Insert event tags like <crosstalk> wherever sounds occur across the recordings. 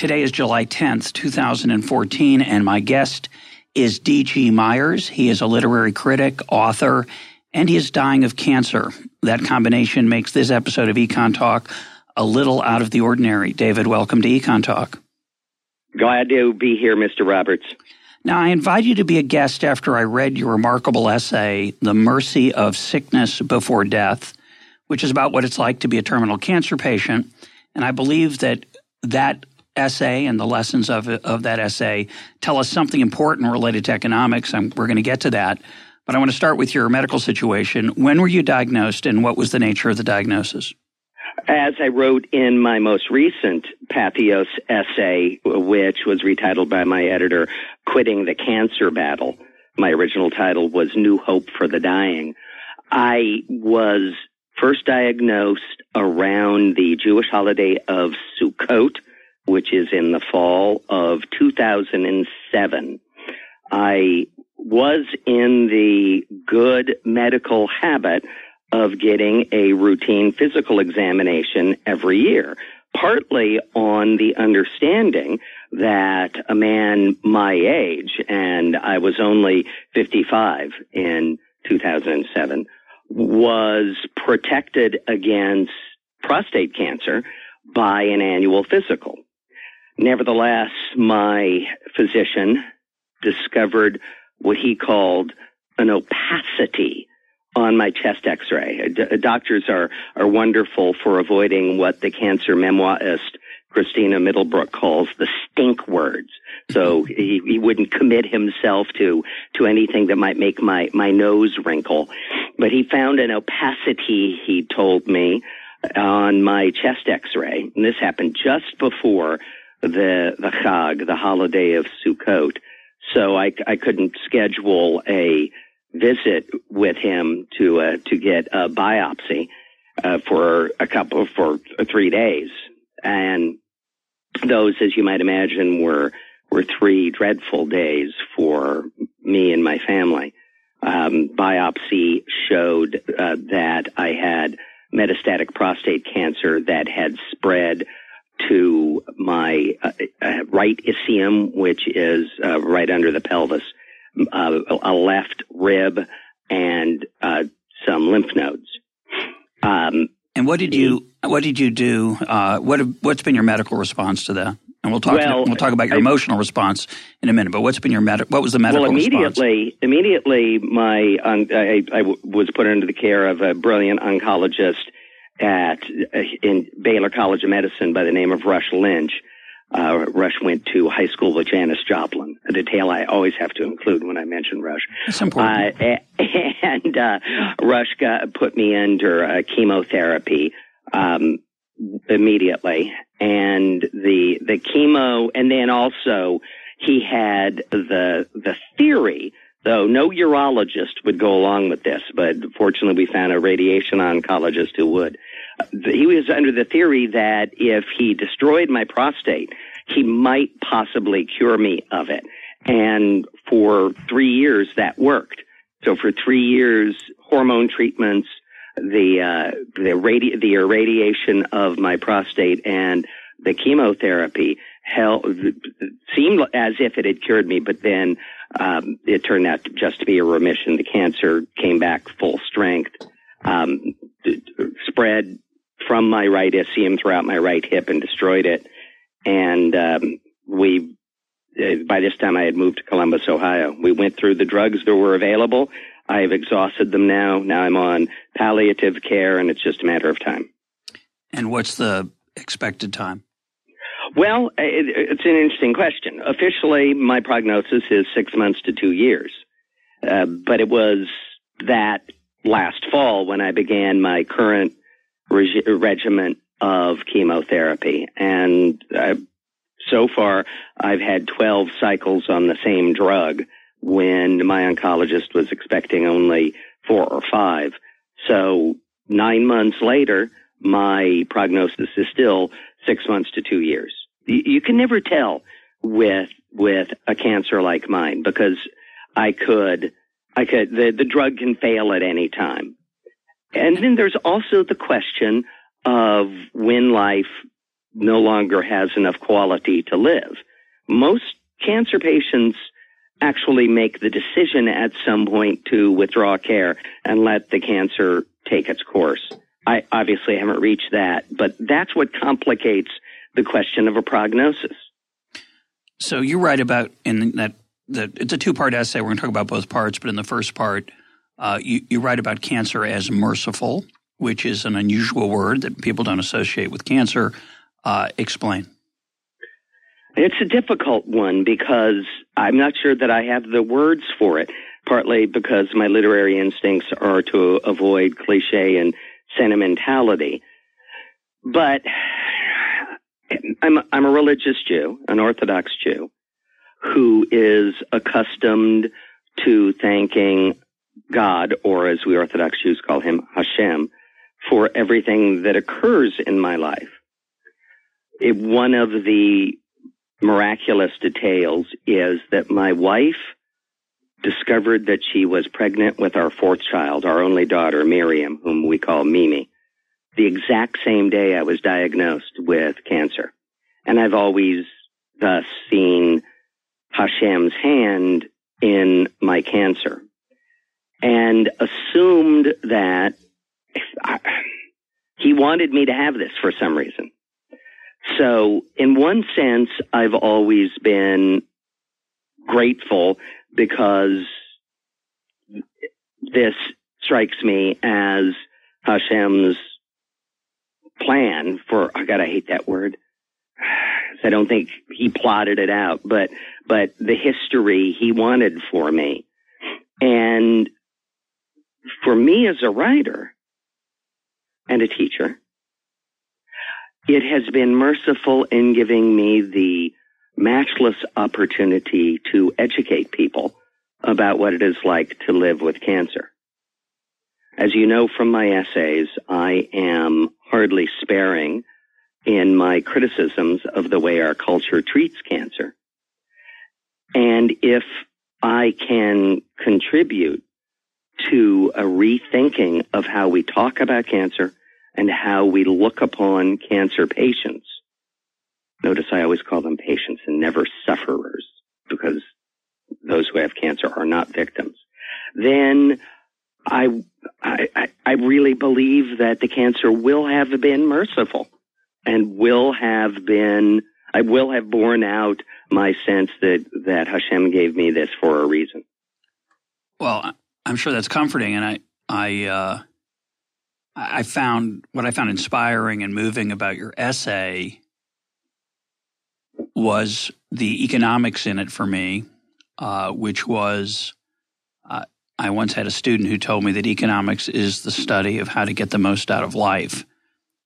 Today is July 10th, 2014, and my guest is D.G. Myers. He is a literary critic, author, and he is dying of cancer. That combination makes this episode of Econ Talk a little out of the ordinary. David, welcome to Econ Talk. Glad to be here, Mr. Roberts. Now, I invite you to be a guest after I read your remarkable essay, The Mercy of Sickness Before Death, which is about what it's like to be a terminal cancer patient. And I believe that that essay and the lessons of, of that essay tell us something important related to economics. I'm, we're going to get to that. But I want to start with your medical situation. When were you diagnosed and what was the nature of the diagnosis? As I wrote in my most recent Patheos essay, which was retitled by my editor, Quitting the Cancer Battle, my original title was New Hope for the Dying. I was first diagnosed around the Jewish holiday of Sukkot, which is in the fall of 2007. I was in the good medical habit of getting a routine physical examination every year, partly on the understanding that a man my age, and I was only 55 in 2007, was protected against prostate cancer by an annual physical. Nevertheless, my physician discovered what he called an opacity on my chest x-ray. Uh, d- uh, doctors are, are wonderful for avoiding what the cancer memoirist Christina Middlebrook calls the stink words. So <laughs> he, he wouldn't commit himself to, to anything that might make my, my nose wrinkle. But he found an opacity, he told me, on my chest x-ray. And this happened just before the the Chag, the holiday of Sukkot. So I, I couldn't schedule a visit with him to uh, to get a biopsy uh, for a couple for three days, and those, as you might imagine, were were three dreadful days for me and my family. Um, biopsy showed uh, that I had metastatic prostate cancer that had spread to my uh, uh, right ischium, which is uh, right under the pelvis, uh, a left rib, and uh, some lymph nodes. Um, and what did you what did you do? Uh, what what's been your medical response to that? And we'll talk. Well, we'll talk about your I, emotional response in a minute. But what's been your med- What was the medical response? well, immediately, response? immediately, my um, I, I was put under the care of a brilliant oncologist at uh, in Baylor College of Medicine by the name of Rush Lynch. Uh, Rush went to high school with Janis Joplin, a detail I always have to include when I mention Rush. That's important. Uh, <laughs> and uh, Rush got, put me under uh, chemotherapy um, immediately, and the the chemo, and then also he had the the theory though no urologist would go along with this, but fortunately we found a radiation oncologist who would he was under the theory that if he destroyed my prostate, he might possibly cure me of it. And for three years, that worked. So for three years, hormone treatments, the uh, the radi- the irradiation of my prostate, and the chemotherapy held, seemed as if it had cured me, but then um, it turned out just to be a remission. The cancer came back full strength, um, spread from my right ischium throughout my right hip and destroyed it. And um, we, uh, by this time, I had moved to Columbus, Ohio. We went through the drugs that were available. I've exhausted them now. Now I'm on palliative care, and it's just a matter of time. And what's the expected time? Well, it, it's an interesting question. Officially, my prognosis is six months to two years. Uh, but it was that last fall when I began my current reg- regimen of chemotherapy. And I so far, I've had 12 cycles on the same drug when my oncologist was expecting only four or five. So nine months later, my prognosis is still six months to two years. You can never tell with, with a cancer like mine because I could, I could, the, the drug can fail at any time. And then there's also the question of when life no longer has enough quality to live. Most cancer patients actually make the decision at some point to withdraw care and let the cancer take its course. I obviously haven't reached that, but that's what complicates the question of a prognosis. So you write about in that that it's a two part essay. We're going to talk about both parts, but in the first part, uh, you, you write about cancer as merciful, which is an unusual word that people don't associate with cancer. Uh, explain. It's a difficult one because I'm not sure that I have the words for it, partly because my literary instincts are to avoid cliche and sentimentality. But I'm, I'm a religious Jew, an Orthodox Jew, who is accustomed to thanking God, or as we Orthodox Jews call him, Hashem, for everything that occurs in my life. It, one of the miraculous details is that my wife discovered that she was pregnant with our fourth child, our only daughter, Miriam, whom we call Mimi, the exact same day I was diagnosed with cancer. And I've always thus seen Hashem's hand in my cancer and assumed that I, he wanted me to have this for some reason. So, in one sense, I've always been grateful because this strikes me as Hashem's plan for, I gotta hate that word. <sighs> I don't think he plotted it out, but, but the history he wanted for me. And for me as a writer and a teacher, it has been merciful in giving me the matchless opportunity to educate people about what it is like to live with cancer. As you know from my essays, I am hardly sparing in my criticisms of the way our culture treats cancer. And if I can contribute to a rethinking of how we talk about cancer and how we look upon cancer patients. Notice I always call them patients and never sufferers because those who have cancer are not victims. Then I, I, I really believe that the cancer will have been merciful and will have been, I will have borne out my sense that, that Hashem gave me this for a reason. Well, I'm sure that's comforting, and I I uh, I found what I found inspiring and moving about your essay was the economics in it for me, uh, which was I once had a student who told me that economics is the study of how to get the most out of life.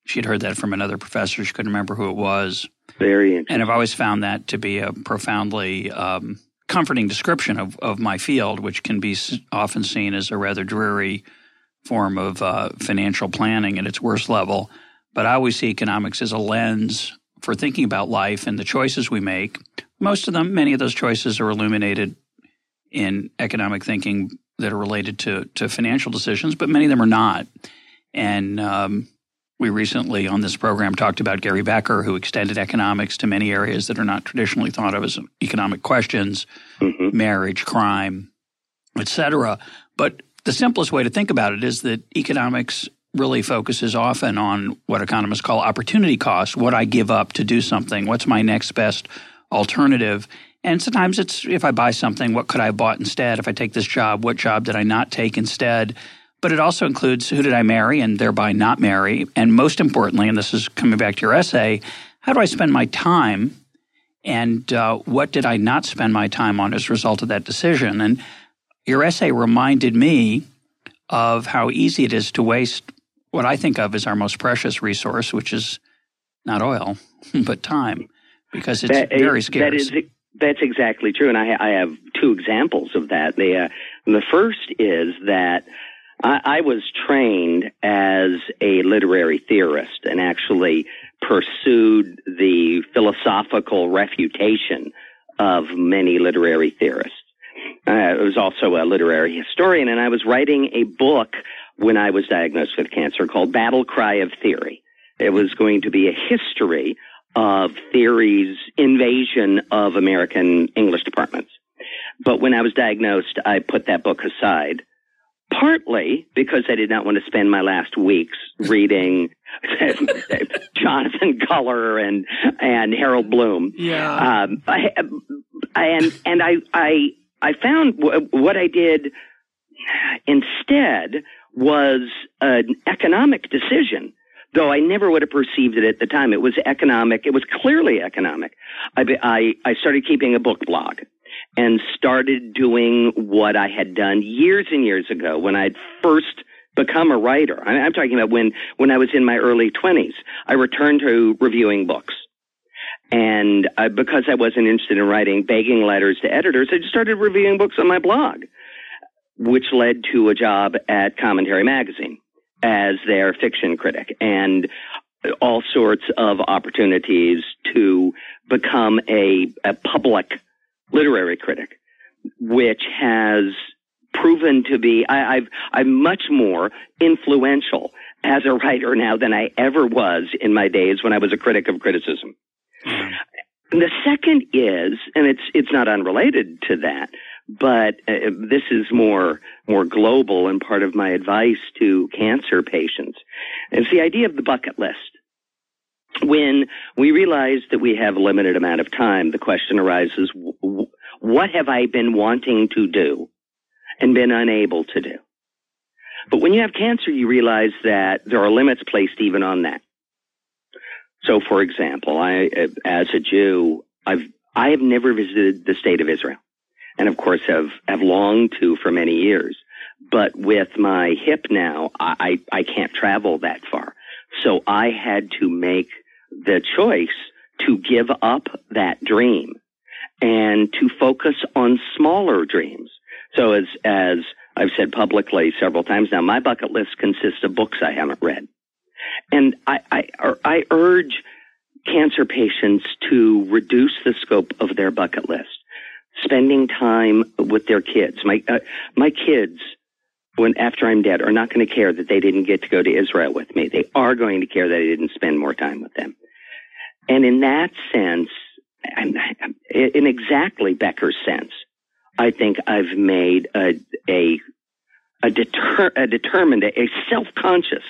She had heard that from another professor. She couldn't remember who it was. Very interesting. And I've always found that to be a profoundly um, comforting description of, of my field, which can be often seen as a rather dreary form of uh, financial planning at its worst level. But I always see economics as a lens for thinking about life and the choices we make. Most of them, many of those choices are illuminated in economic thinking that are related to, to financial decisions, but many of them are not. And um, we recently on this program talked about Gary Becker, who extended economics to many areas that are not traditionally thought of as economic questions, mm-hmm. marriage, crime, etc. But the simplest way to think about it is that economics really focuses often on what economists call opportunity cost, what I give up to do something, what's my next best alternative. And sometimes it's if I buy something, what could I have bought instead? If I take this job, what job did I not take instead? but it also includes who did I marry and thereby not marry. And most importantly, and this is coming back to your essay, how do I spend my time and uh, what did I not spend my time on as a result of that decision? And your essay reminded me of how easy it is to waste what I think of as our most precious resource, which is not oil, <laughs> but time. because it's that, very scarce. That is, that's exactly true, and I, I have two examples of that. The uh, the first is that I, I was trained as a literary theorist and actually pursued the philosophical refutation of many literary theorists. Uh, I was also a literary historian, and I was writing a book when I was diagnosed with cancer called Battle Cry of Theory. It was going to be a history of theory's invasion of American English departments. But when I was diagnosed, I put that book aside, partly because I did not want to spend my last weeks <laughs> reading <laughs> Jonathan Culler and and Harold Bloom. Yeah. Um, I, and and I I I found w- what I did instead was an economic decision though I never would have perceived it at the time. It was economic. It was clearly economic. I, I, I started keeping a book blog and started doing what I had done years and years ago when I'd first become a writer. I, I'm talking about when, when I was in my early twenties. I returned to reviewing books. And uh, because I wasn't interested in writing begging letters to editors, I just started reviewing books on my blog, which led to a job at Commentary Magazine as their fiction critic and all sorts of opportunities to become a, a public literary critic, which has proven to be I, I've I'm much more influential as a writer now than I ever was in my days when I was a critic of criticism. Mm-hmm. The second is, and it's it's not unrelated to that, but uh, this is more more global and part of my advice to cancer patients. It's the idea of the bucket list. When we realize that we have a limited amount of time, the question arises, what have I been wanting to do and been unable to do? But when you have cancer, you realize that there are limits placed even on that. So, for example, I, as a Jew, I've I have never visited the state of Israel and of course have, have longed to for many years. But with my hip now, I, I can't travel that far. So I had to make the choice to give up that dream and to focus on smaller dreams. So as, as I've said publicly several times now, my bucket list consists of books I haven't read. And I, I, I urge cancer patients to reduce the scope of their bucket list spending time with their kids. My uh, my kids, when after I'm dead, are not going to care that they didn't get to go to Israel with me. They are going to care that I didn't spend more time with them. And in that sense, in exactly Becker's sense, I think I've made a a a, deter, a determined, a self-conscious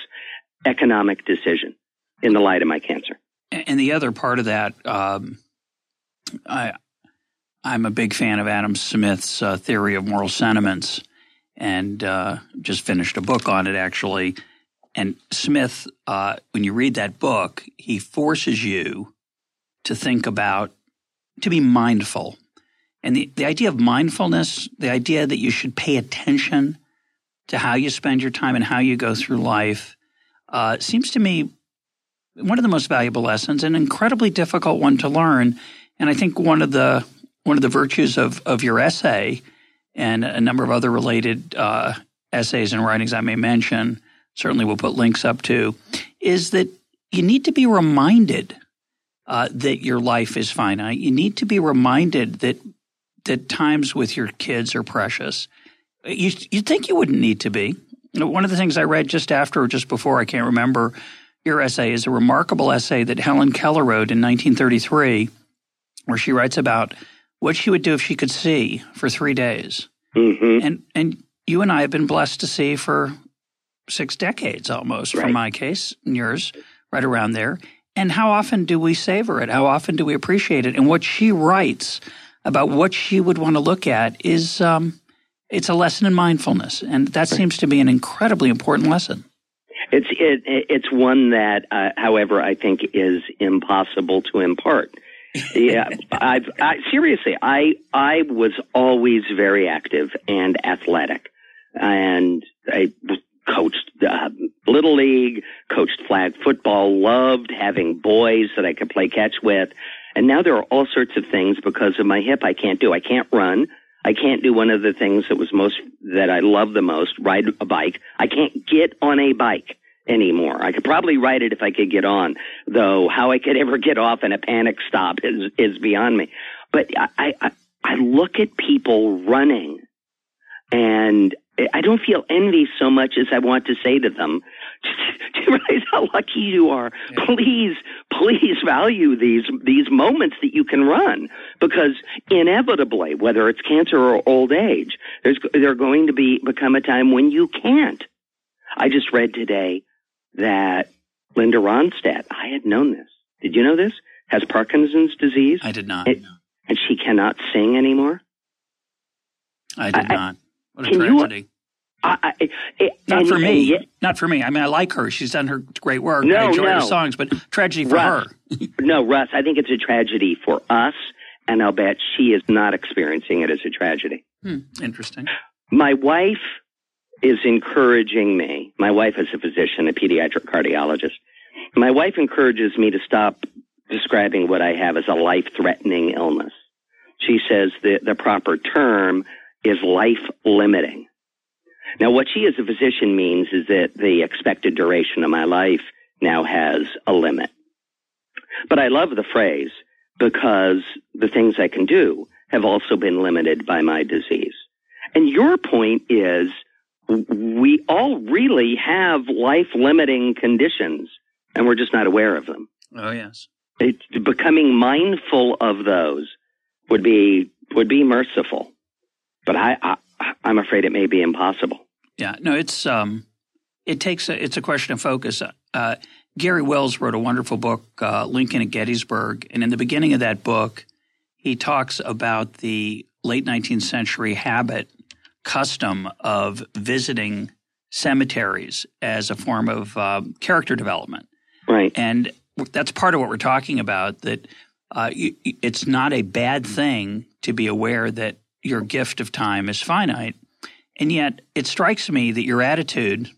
economic decision in the light of my cancer. And the other part of that, um, I I'm a big fan of Adam Smith's uh, theory of moral sentiments and uh, just finished a book on it actually. And Smith, uh, when you read that book, he forces you to think about, to be mindful. And the, the idea of mindfulness, the idea that you should pay attention to how you spend your time and how you go through life, uh, seems to me one of the most valuable lessons, an incredibly difficult one to learn. And I think one of the one of the virtues of, of your essay and a number of other related uh, essays and writings I may mention, certainly we'll put links up to, is that you need to be reminded uh, that your life is finite. You need to be reminded that that times with your kids are precious. You you think you wouldn't need to be. One of the things I read just after or just before, I can't remember, your essay is a remarkable essay that Helen Keller wrote in 1933, where she writes about what she would do if she could see for three days. Mm-hmm. And and you and I have been blessed to see for six decades almost, right. for my case and yours, right around there. And how often do we savor it? How often do we appreciate it? And what she writes about what she would want to look at is um, it's a lesson in mindfulness, and that right. seems to be an incredibly important lesson. It's it, it's one that, uh, however, I think is impossible to impart yeah, I've I, seriously, I I was always very active and athletic, and I coached uh, little league, coached flag football, loved having boys that I could play catch with, And now there are all sorts of things because of my hip I can't do. I can't run. I can't do one of the things that was most, that I love the most, ride a bike. I can't get on a bike anymore. I could probably write it if I could get on, though how I could ever get off in a panic stop is, is beyond me. But I, I, I look at people running and I don't feel envy so much as I want to say to them, do <laughs> you realize how lucky you are? Yeah. Please, please value these these moments that you can run because inevitably, whether it's cancer or old age, there's there's going to be become a time when you can't. I just read today that Linda Ronstadt, I had known this. Did you know this? Has Parkinson's disease. I did not. It, and she cannot sing anymore. I did I, not. What a tragedy. You, I, I, not and, for me. Yet, not for me. I mean, I like her. She's done her great work. No, I enjoy no. her songs, but tragedy for Russ, her. <laughs> no, Russ, I think it's a tragedy for us, and I'll bet she is not experiencing it as a tragedy. Hmm, interesting. My wife is encouraging me. My wife is a physician, a pediatric cardiologist. My wife encourages me to stop describing what I have as a life threatening illness. She says the, the proper term is life limiting. Now, what she as a physician means is that the expected duration of my life now has a limit. But I love the phrase because the things I can do have also been limited by my disease. And your point is we all really have life limiting conditions and we're just not aware of them. Oh, yes. It's becoming mindful of those would be, would be merciful. But I, I I'm afraid it may be impossible. Yeah, no, it's um, it takes a, it's a question of focus. Uh, Garry Wills wrote a wonderful book, uh, Lincoln at Gettysburg, and in the beginning of that book, he talks about the late 19th century habit, custom of visiting cemeteries as a form of uh, character development. Right, and that's part of what we're talking about. That uh, it's not a bad thing to be aware that your gift of time is finite and yet, it strikes me that your attitude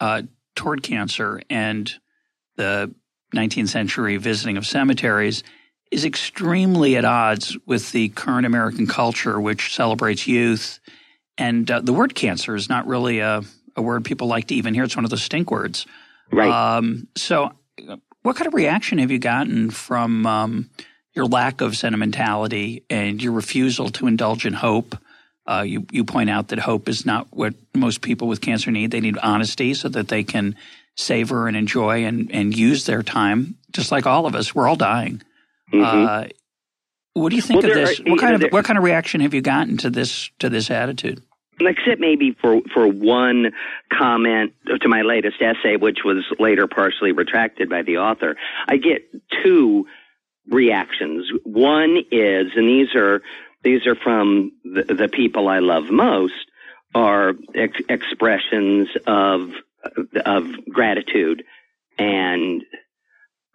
uh, toward cancer and the 19th century visiting of cemeteries is extremely at odds with the current American culture, which celebrates youth. And uh, the word cancer is not really a, a, word people like to even hear. It's one of those stink words. Right. Um, so, what kind of reaction have you gotten from um, your lack of sentimentality and your refusal to indulge in hope? Uh, you, you point out that hope is not what most people with cancer need. They need honesty so that they can savor and enjoy and, and use their time, just like all of us. We're all dying. Mm-hmm. Uh, what do you think well, of this? Are, what kind know, of what kind of reaction have you gotten to this to this attitude? Except maybe for for one comment to my latest essay, which was later partially retracted by the author, I get two reactions. One is, and these are these are from the, the people I love most are ex- expressions of of gratitude and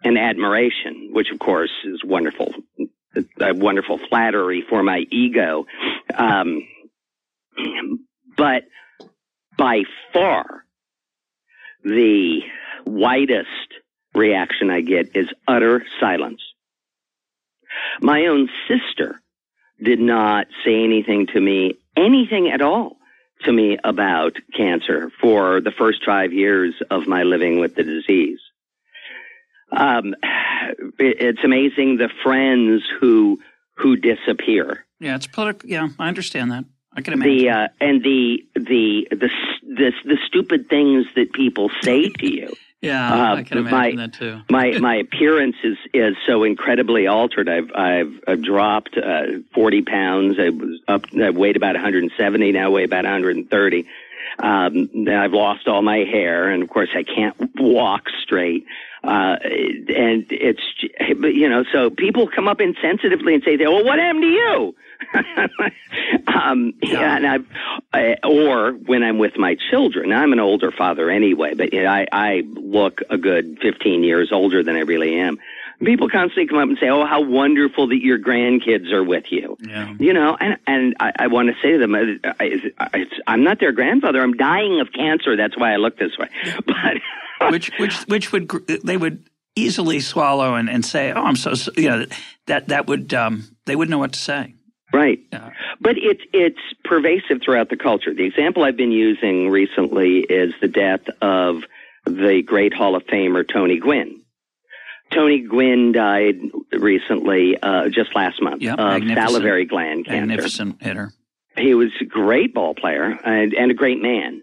and admiration, which of course is wonderful, a wonderful flattery for my ego. Um, but by far, the widest reaction I get is utter silence. My own sister did not say anything to me, anything at all to me about cancer for the first five years of my living with the disease. Um, it, it's amazing the friends who who disappear. Yeah, it's political. Yeah, I understand that. I can imagine. The uh, and the the the the the stupid things that people say to you. Yeah, uh, I can imagine my, that too. my my appearance is is so incredibly altered. I've I've, I've dropped uh, forty pounds. I was up. I weighed about 170. Now I weigh about 130. Um, I've lost all my hair, and of course I can't walk straight. Uh, and it's, you know, so people come up insensitively and say, well, what happened to you? <laughs> um, yeah. and I've, I, or when I'm with my children, I'm an older father anyway, but you know, I, I look a good 15 years older than I really am. People constantly come up and say, "Oh, how wonderful that your grandkids are with you." Yeah. You know, and and I, I want to say to them, I, I, I'm not their grandfather. I'm dying of cancer. That's why I look this way. <laughs> But which which which would they would easily swallow and, and say, "Oh, I'm so," you know that that would um, they wouldn't know what to say. Right. Uh, but it's it's pervasive throughout the culture. The example I've been using recently is the death of the great Hall of Famer Tony Gwynn. Tony Gwynn died recently, uh, just last month, yep, of salivary gland cancer. Magnificent hitter. He was a great ball player and, and a great man.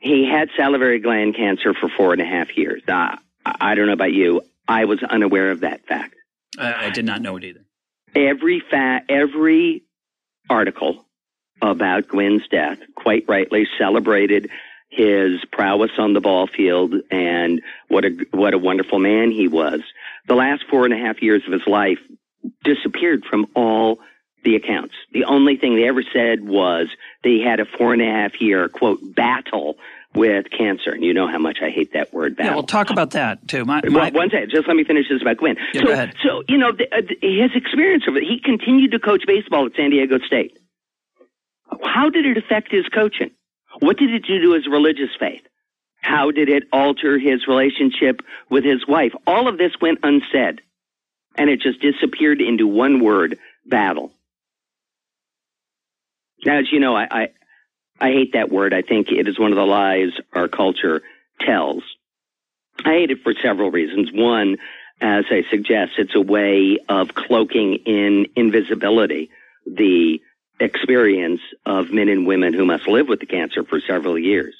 He had salivary gland cancer for four and a half years. Uh, I don't know about you. I was unaware of that fact. I, I did not know it either. Every fa- every article about Gwynn's death, quite rightly, celebrated his prowess on the ball field and what a what a wonderful man he was. The last four and a half years of his life disappeared from all the accounts. The only thing they ever said was they had a four and a half year quote battle with cancer, and you know how much I hate that word battle. Yeah, we'll talk about that too. My, my, one second, just let me finish this about Gwynn. Yeah, so, go ahead. so you know the, uh, his experience of it. He continued to coach baseball at San Diego State. How did it affect his coaching? What did it do to his religious faith? How did it alter his relationship with his wife? All of this went unsaid. And it just disappeared into one word, battle. Now, as you know, I, I, I hate that word. I think it is one of the lies our culture tells. I hate it for several reasons. One, as I suggest, it's a way of cloaking in invisibility the experience of men and women who must live with the cancer for several years.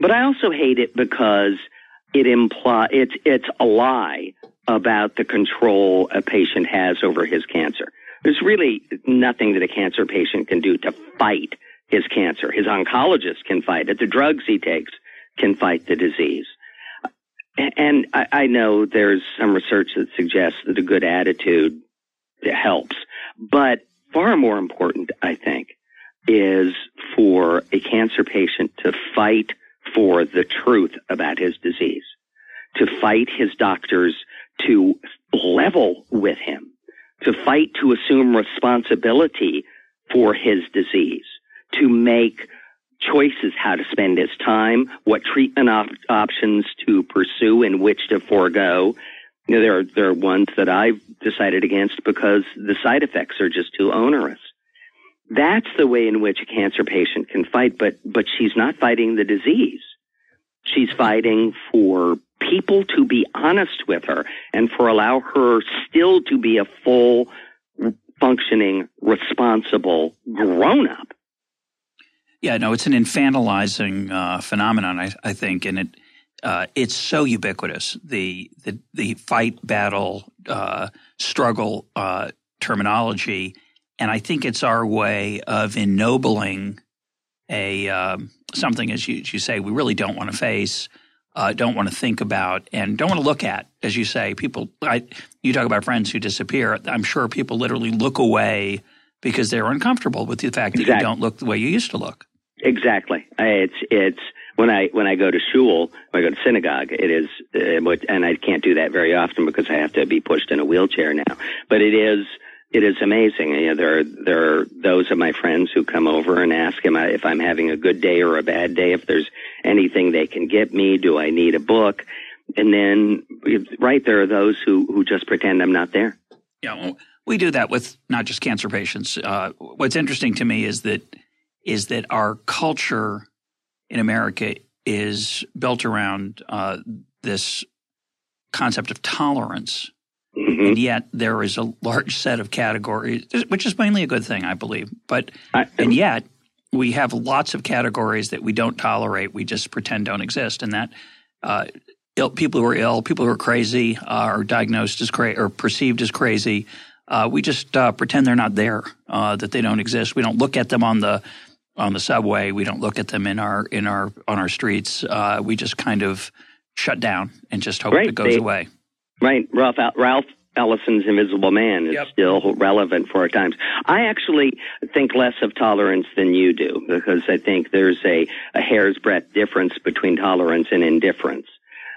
But I also hate it because it imply it's it's a lie about the control a patient has over his cancer. There's really nothing that a cancer patient can do to fight his cancer. His oncologist can fight it. The drugs he takes can fight the disease. And I, know there's some research that suggests that a good attitude helps, but far more important, I think, is for a cancer patient to fight for the truth about his disease, to fight his doctors to level with him, to fight to assume responsibility for his disease, to make choices how to spend his time, what treatment op- options to pursue and which to forego, you know, there are there are ones that I've decided against because the side effects are just too onerous. That's the way in which a cancer patient can fight, but but she's not fighting the disease. She's fighting for people to be honest with her and for allow her still to be a full functioning responsible grown up. Yeah, no, it's an infantilizing uh, phenomenon, I, I think, and it uh, it's so ubiquitous. The the, the fight, battle, uh, struggle uh, terminology, and I think it's our way of ennobling a um, something, as you, as you, say, we really don't want to face, uh, don't want to think about, and don't want to look at. As you say, people. I, you talk about friends who disappear. I'm sure people literally look away because they're uncomfortable with the fact that you don't look the way you used to look. Exactly. It's it's when I when I go to shul, when I go to synagogue, it is, uh, and I can't do that very often because I have to be pushed in a wheelchair now. But it is it is amazing. You know, there are there are those of my friends who come over and ask him if I'm having a good day or a bad day, if there's anything they can get me, do I need a book? And then, right, there are those who who just pretend I'm not there. Yeah, well, we do that with not just cancer patients. Uh, what's interesting to me is that is that our culture in America is built around uh, this concept of tolerance. Mm-hmm. And yet there is a large set of categories, which is mainly a good thing, I believe. But I, and yet we have lots of categories that we don't tolerate. We just pretend don't exist, and that uh, Ill, people who are ill, people who are crazy, uh, are diagnosed as crazy or perceived as crazy. Uh, we just uh, pretend they're not there, uh, that they don't exist. We don't look at them on the on the subway. We don't look at them in our in our on our streets. Uh, we just kind of shut down and just hope right. it goes they, away. Right, Ralph Ralph Ellison's Invisible Man is yep. still relevant for our times. I actually think less of tolerance than you do because I think there's a, a hair's breadth difference between tolerance and indifference.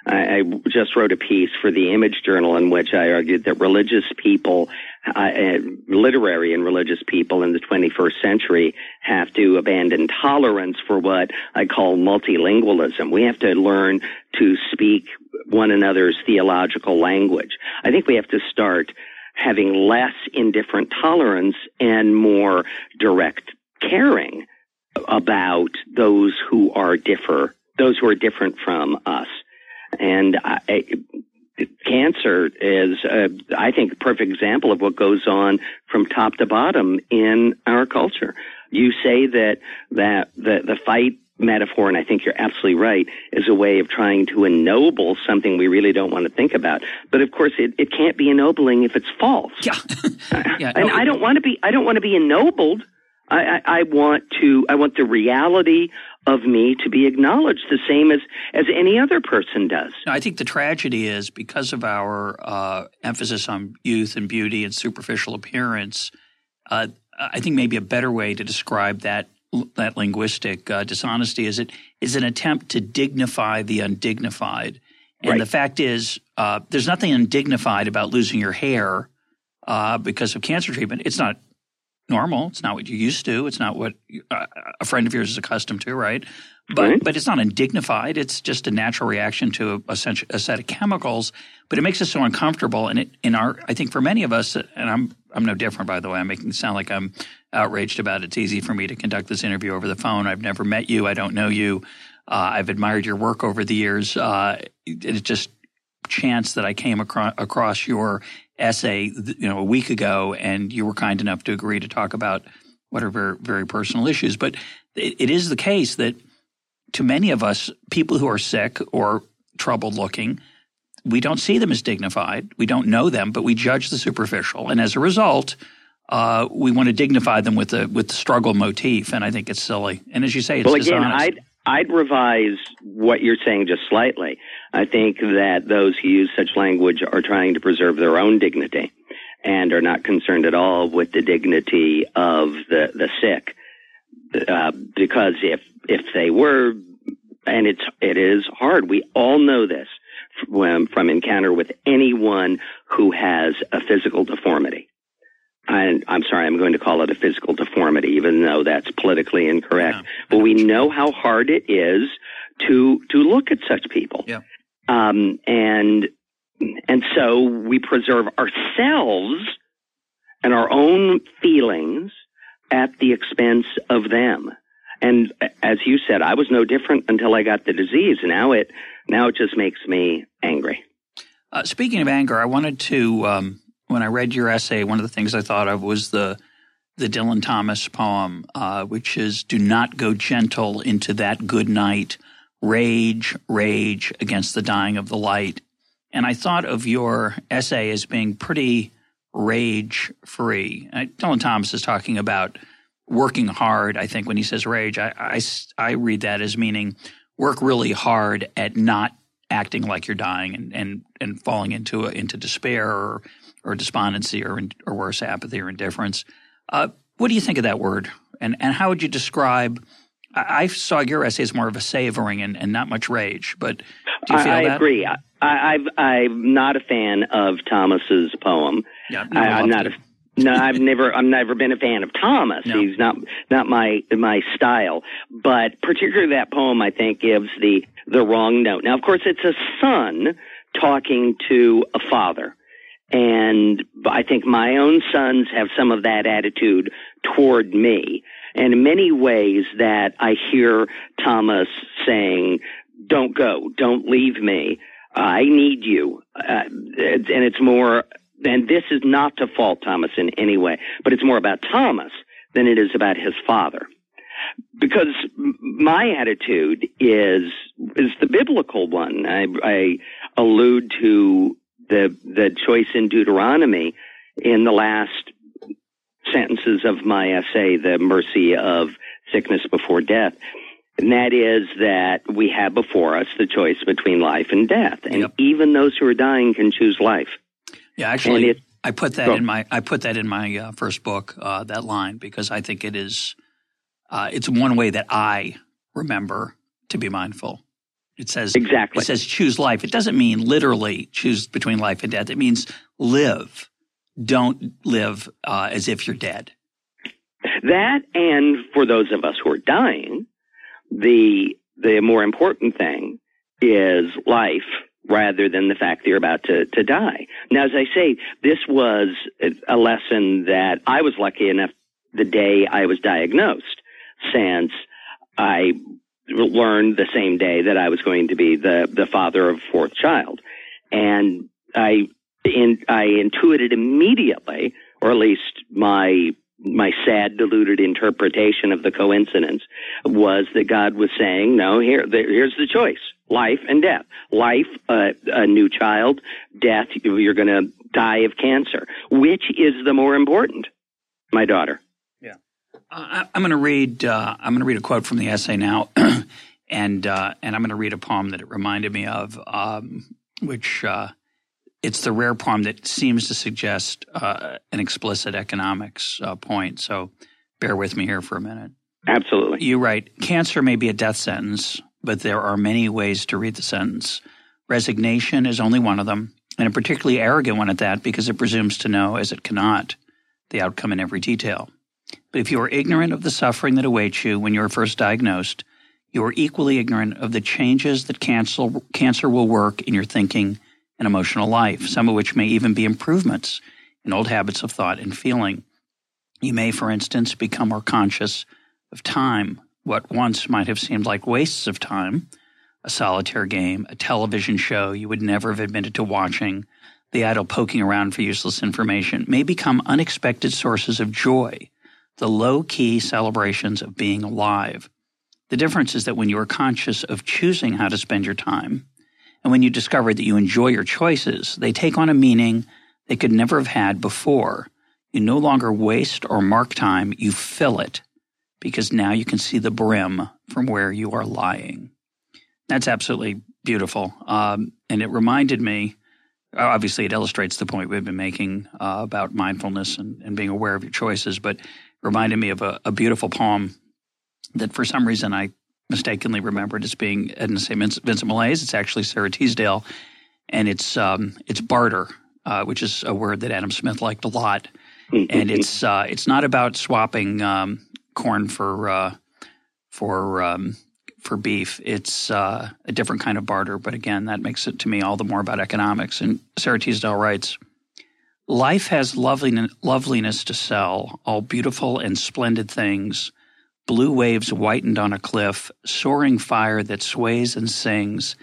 I, I just wrote a piece for the Image Journal in which I argued that religious people, uh, uh literary and religious people in the 21st century have to abandon tolerance for what I call multilingualism. We have to learn to speak one another's theological language. I think we have to start having less indifferent tolerance and more direct caring about those who are differ, those who are different from us. And I, cancer is, uh, I think, a perfect example of what goes on from top to bottom in our culture. You say that that the, the fight metaphor, and I think you're absolutely right, is a way of trying to ennoble something we really don't want to think about. But of course, it, it can't be ennobling if it's false. Yeah, <laughs> yeah and no, I don't want to be. I don't want to be ennobled. I, I, I want to. I want the reality of me to be acknowledged the same as as any other person does. I think the tragedy is because of our uh, emphasis on youth and beauty and superficial appearance. Uh, I think maybe a better way to describe that that linguistic uh, dishonesty is it is an attempt to dignify the undignified. And right. the fact is, uh, there's nothing undignified about losing your hair uh, because of cancer treatment. It's not normal. It's not what you're used to. It's not what uh, a friend of yours is accustomed to, right? But right. but it's not undignified. It's just a natural reaction to a, a, set of chemicals. But it makes us so uncomfortable. And it in our I think for many of us, and I'm I'm no different by the way. I'm making it sound like I'm outraged about it. It's easy for me to conduct this interview over the phone. I've never met you. I don't know you. Uh, I've admired your work over the years. Uh, it's just chance that I came across, across your essay, you know, a week ago, and you were kind enough to agree to talk about what are very, very personal issues. But it, it is the case that to many of us, people who are sick or troubled looking, we don't see them as dignified. We don't know them, but we judge the superficial, and as a result, uh, we want to dignify them with the with the struggle motif, and I think it's silly. And as you say, it's well, again, dishonest. I'd I'd revise what you're saying just slightly. I think that those who use such language are trying to preserve their own dignity and are not concerned at all with the dignity of the the sick. Uh, because if if they were, and it's it is hard. We all know this from, from encounter with anyone who has a physical deformity. I, I'm sorry, I'm going to call it a physical deformity, even though that's politically incorrect. Yeah. But we know how hard it is to to look at such people. Yeah. Um, and and so we preserve ourselves and our own feelings at the expense of them. And as you said, I was no different until I got the disease. Now it now it just makes me angry. Uh, speaking of anger, I wanted to um, when I read your essay, one of the things I thought of was the the Dylan Thomas poem, uh, which is "Do not go gentle into that good night, rage, rage against the dying of the light." And I thought of your essay as being pretty rage free. Uh, Dylan Thomas is talking about working hard. I think when he says rage, I, I, I read that as meaning work really hard at not acting like you're dying and and, and falling into into despair or or despondency or, or worse, apathy or indifference. Uh, what do you think of that word? And, and how would you describe? I, I saw your essay as more of a savoring and, and not much rage, but do you feel I, I that? agree. I, I've, I'm not a fan of Thomas's poem. Yeah, I, am not a no, I've never I've never been a fan of Thomas. No. He's not not my my style. But particularly that poem I think gives the the wrong note. Now of course it's a son talking to a father. And I think my own sons have some of that attitude toward me. And in many ways that I hear Thomas saying, don't go, don't leave me. I need you. Uh, and it's more, and this is not to fault Thomas in any way, but it's more about Thomas than it is about his father. Because my attitude is, is the biblical one. I, I allude to the the choice in Deuteronomy in the last sentences of my essay, the mercy of sickness before death. And that is that we have before us the choice between life and death. And yep. even those who are dying can choose life. Yeah, actually, it, I put that in my I put that in my uh, first book, uh, that line, because I think it is uh, it's one way that I remember to be mindful It says exactly. It says choose life. It doesn't mean literally choose between life and death. It means live. Don't live uh, as if you're dead. That, and for those of us who are dying, the the more important thing is life rather than the fact that you're about to, to die. Now, as I say, this was a lesson that I was lucky enough the day I was diagnosed, since I learned the same day that I was going to be the, the father of a fourth child. And I, in, I intuited immediately, or at least my my sad, deluded interpretation of the coincidence was that God was saying, no, here, there, here's the choice. Life and death. Life, uh, a new child. Death, you're going to die of cancer. Which is the more important? My daughter. Uh, I'm going to read, uh, I'm going to read a quote from the essay now. <clears throat> and, uh, and I'm going to read a poem that it reminded me of, um, which, uh, it's the rare poem that seems to suggest uh, an explicit economics uh, point. So bear with me here for a minute. Absolutely. You write Cancer may be a death sentence, but there are many ways to read the sentence. Resignation is only one of them, and a particularly arrogant one at that because it presumes to know, as it cannot, the outcome in every detail. But if you are ignorant of the suffering that awaits you when you are first diagnosed, you are equally ignorant of the changes that cancer, will work in your thinking and emotional life, some of which may even be improvements in old habits of thought and feeling. You may, for instance, become more conscious of time, what once might have seemed like wastes of time, a solitaire game, a television show you would never have admitted to watching, the idle poking around for useless information, may become unexpected sources of joy, the low key celebrations of being alive. The difference is that when you are conscious of choosing how to spend your time, and when you discover that you enjoy your choices, they take on a meaning they could never have had before. You no longer waste or mark time, you fill it because now you can see the brim from where you are lying. That's absolutely beautiful. Um, and it reminded me, obviously, it illustrates the point we've been making uh, about mindfulness and, and, being aware of your choices, but reminded me of a, a beautiful poem that for some reason I mistakenly remembered as being Edna St. Vincent Millay's. It's actually Sara Teasdale, and it's um, it's barter, uh, which is a word that Adam Smith liked a lot. and it's <laughs> uh, it's not about swapping um, corn for uh, for um, for beef. It's uh, a different kind of barter, but again, that makes it to me all the more about economics. And Sara Teasdale writes. Life has loveliness, to sell, all beautiful and splendid things blue waves whitened on a cliff, soaring fire that sways and sings,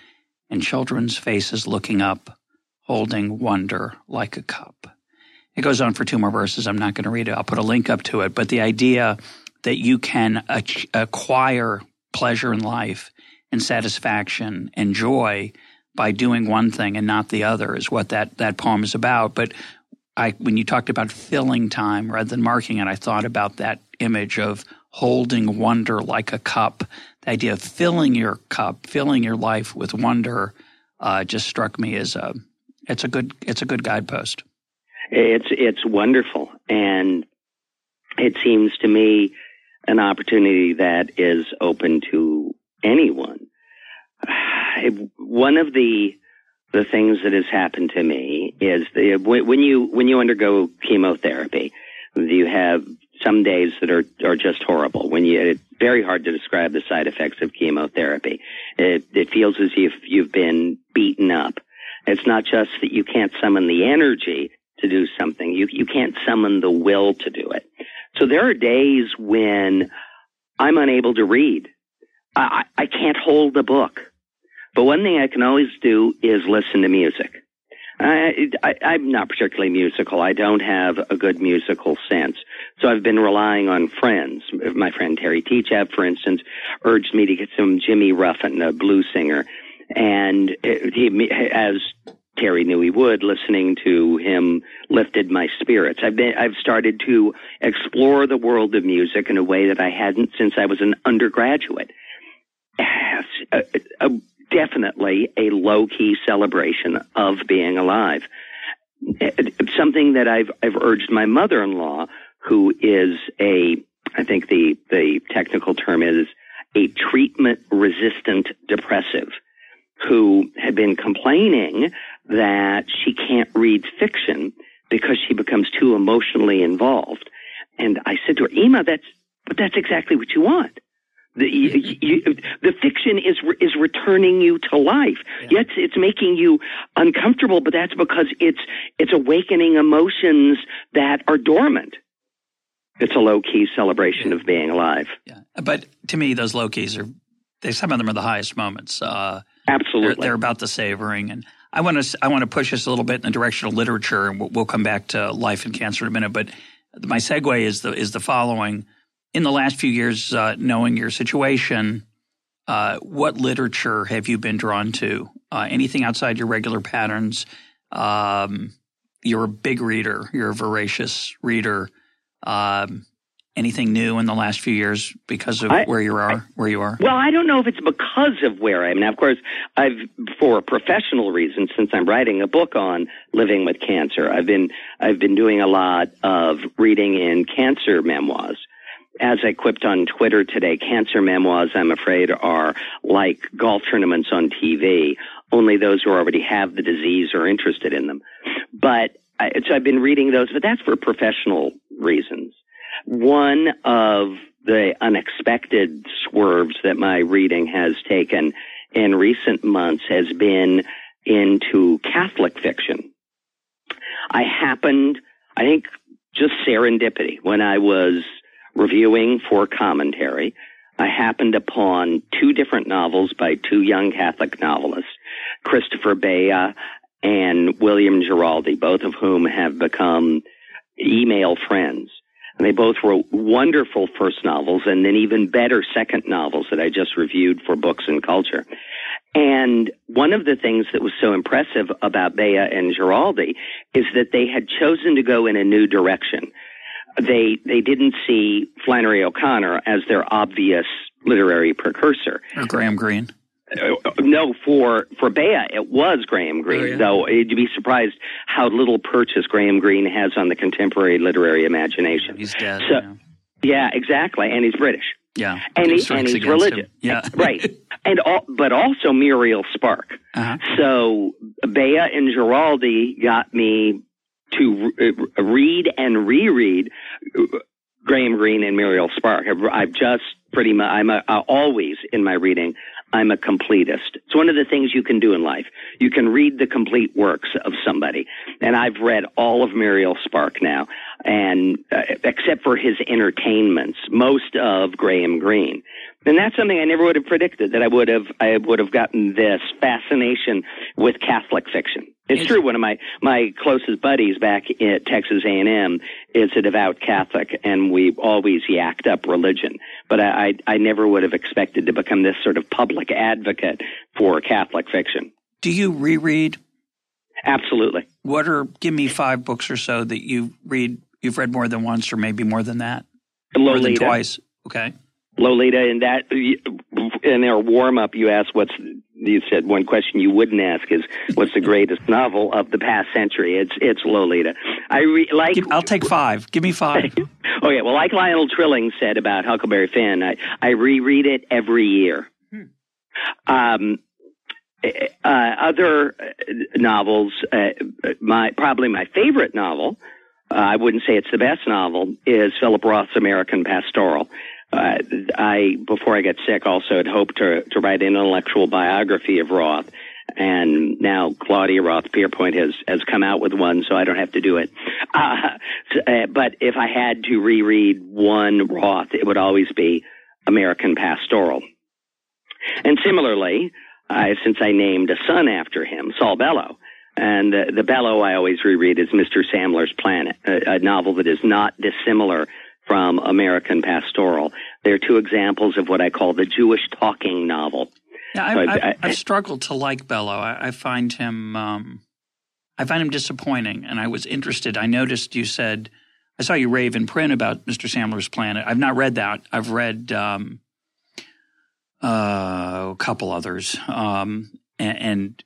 and children's faces looking up, holding wonder like a cup. It goes on for two more verses. I'm not going to read it. I'll put a link up to it. But the idea that you can acquire pleasure in life and satisfaction and joy by doing one thing and not the other is what that, that poem is about. But I, when you talked about filling time rather than marking it, I thought about that image of holding wonder like a cup. The idea of filling your cup, filling your life with wonder, uh, just struck me as a it's a good it's a good guidepost. It's it's wonderful, and it seems to me an opportunity that is open to anyone. <sighs> One of the the things that has happened to me is the, when you when you undergo chemotherapy, you have some days that are, are just horrible. When you, it's very hard to describe the side effects of chemotherapy. It, it feels as if you've been beaten up. It's not just that you can't summon the energy to do something. You, you can't summon the will to do it. So there are days when I'm unable to read. I, I can't hold a book. But one thing I can always do is listen to music. I, I, I'm not particularly musical. I don't have a good musical sense. So I've been relying on friends. My friend Terry Teachout, for instance, urged me to get some Jimmy Rushing, a blues singer. And uh, he, as Terry knew he would, listening to him lifted my spirits. I've been, I've started to explore the world of music in a way that I hadn't since I was an undergraduate. <sighs> definitely a low key celebration of being alive. Eh, eh, something that I've I've urged my mother in law, who is a I think the the technical term is a treatment resistant depressive. who had been complaining that she can't read fiction because she becomes too emotionally involved. And I said to her, Ema, that's, but that's exactly what you want. The, you, you, the fiction is is returning you to life. Yeah. Yes, it's making you uncomfortable, but that's because it's it's awakening emotions that are dormant. It's a low key celebration yeah. of being alive. Yeah, but to me, those low keys are they, some of them are the highest moments. Uh, Absolutely, they're, they're, about the savoring, and I want to I want to push us a little bit in the direction of literature, and we'll, we'll come back to life and cancer in a minute. But my segue is the is the following in the last few years, uh, knowing your situation, uh, what literature have you been drawn to? Uh, anything outside your regular patterns? Um, you're a big reader. You're a voracious reader. Um, anything new in the last few years because of I, where you are? I, where you are? Well, I don't know if it's because of where I am. Now, of course, I've for professional reasons, since I'm writing a book on living with cancer, I've been I've been doing a lot of reading in cancer memoirs as I quipped on Twitter today, cancer memoirs, I'm afraid, are like golf tournaments on TV. Only those who already have the disease are interested in them. But I, so I've been reading those, but that's for professional reasons. One of the unexpected swerves that my reading has taken in recent months has been into Catholic fiction. I happened, I think, just serendipity when I was reviewing for commentary, I happened upon two different novels by two young Catholic novelists, Christopher Beha and William Giraldi, both of whom have become email friends. And they both wrote wonderful first novels and then even better second novels that I just reviewed for Books and Culture. And one of the things that was so impressive about Beha and Giraldi is that they had chosen to go in a new direction they they didn't see Flannery O'Connor as their obvious literary precursor. Or Graham Greene. Uh, no, for for Beha, it was Graham Greene. Oh, yeah. Though you'd be surprised how little purchase Graham Greene has on the contemporary literary imagination. He's dead. So, yeah. yeah, exactly, and he's British. Yeah, and, he, and he's religious. Him. Yeah, <laughs> right. And all, but also Muriel Spark. Uh-huh. So Beha and Giraldi got me to read and reread Graham Greene and Muriel Spark. I've just pretty much, I'm a, uh, always in my reading, I'm a completist. It's one of the things you can do in life. You can read the complete works of somebody. And I've read all of Muriel Spark now, and uh, except for his entertainments, most of Graham Greene. And that's something I never would have predicted that I would have, I would have gotten this fascination with Catholic fiction. It's true. One of my my closest buddies back at Texas A&M is a devout Catholic, and we always yacked up religion. But I, I I never would have expected to become this sort of public advocate for Catholic fiction. Do you reread? Absolutely. What are give me five books or so that you read? You've read more than once, or maybe more than that. Lolita. More than twice. Okay. Lolita, and that in our warm up, you asked what's you said one question you wouldn't ask is what's the greatest novel of the past century? It's it's Lolita. I re, like. I'll take five. Give me five. <laughs> okay, well, like Lionel Trilling said about Huckleberry Finn, I I reread it every year. Hmm. Um, uh, other novels, uh, my probably my favorite novel. Uh, I wouldn't say it's the best novel. Is Philip Roth's American Pastoral uh, I before I got sick also had hoped to to write an intellectual biography of Roth, and now Claudia Roth Pierpont has has come out with one, so I don't have to do it. <laughs> Uh, uh, but if I had to reread one Roth, it would always be American Pastoral. And similarly, uh, since I named a son after him, Saul Bellow. And the, the Bellow I always reread is Mr. Sammler's Planet, a, a novel that is not dissimilar from American Pastoral. They're two examples of what I call the Jewish talking novel. Yeah, I, I, I, I've struggled to like Bellow. I, find him, um, I find him disappointing, and I was interested. I noticed you said, I saw you rave in print about Mr. Sammler's Planet. I've not read that. I've read um, uh, a couple others, um, and, and,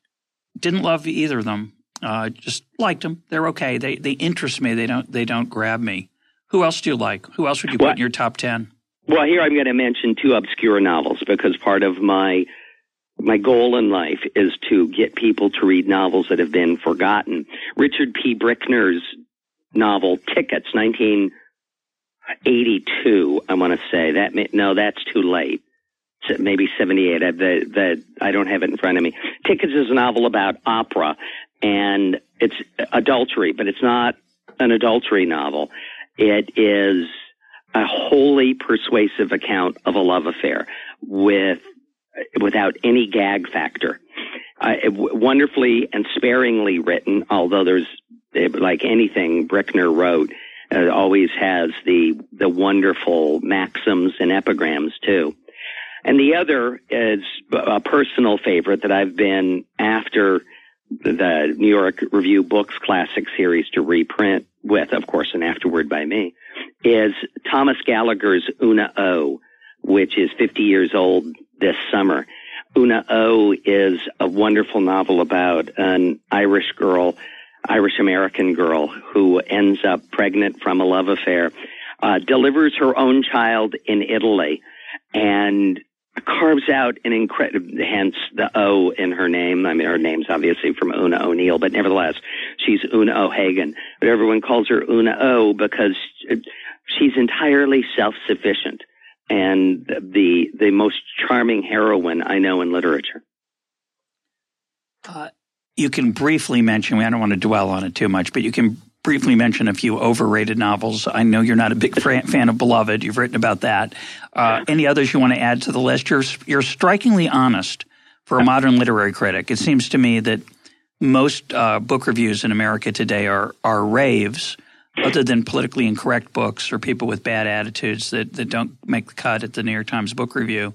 didn't love either of them. Uh, just liked them. They're okay. They they interest me. They don't they don't grab me. Who else do you like? Who else would you put in your top 10? Well, here I'm going to mention two obscure novels because part of my my goal in life is to get people to read novels that have been forgotten. Richard P. Brickner's novel Tickets, 1982, I want to say that. No, that's too late. Maybe 78. I, the, the, I don't have it in front of me. Tickets is a novel about opera and it's adultery, but it's not an adultery novel. It is a wholly persuasive account of a love affair with without any gag factor. Uh, wonderfully and sparingly written, although there's like anything Brickner wrote, uh, always has the the wonderful maxims and epigrams too. And the other is a personal favorite that I've been after the New York Review Books Classic series to reprint with, of course, an afterword by me, is Thomas Gallagher's Oona O, which is 50 years old this summer. Oona O is a wonderful novel about an Irish girl, Irish American girl, who ends up pregnant from a love affair, uh, delivers her own child in Italy, and carves out an incredible, hence the O in her name. I mean, her name's obviously from Oona O'Neill, but nevertheless, she's Oona O'Hagan. But everyone calls her Oona O because she's entirely self-sufficient and the the most charming heroine I know in literature. Uh, you can briefly mention. I don't want to dwell on it too much, but you can briefly mention a few overrated novels. I know you're not a big fan of Beloved. You've written about that. Uh, any others you want to add to the list? You're you're strikingly honest for a modern literary critic. It seems to me that most uh, book reviews in America today are are raves other than politically incorrect books or people with bad attitudes that, that don't make the cut at the New York Times Book Review,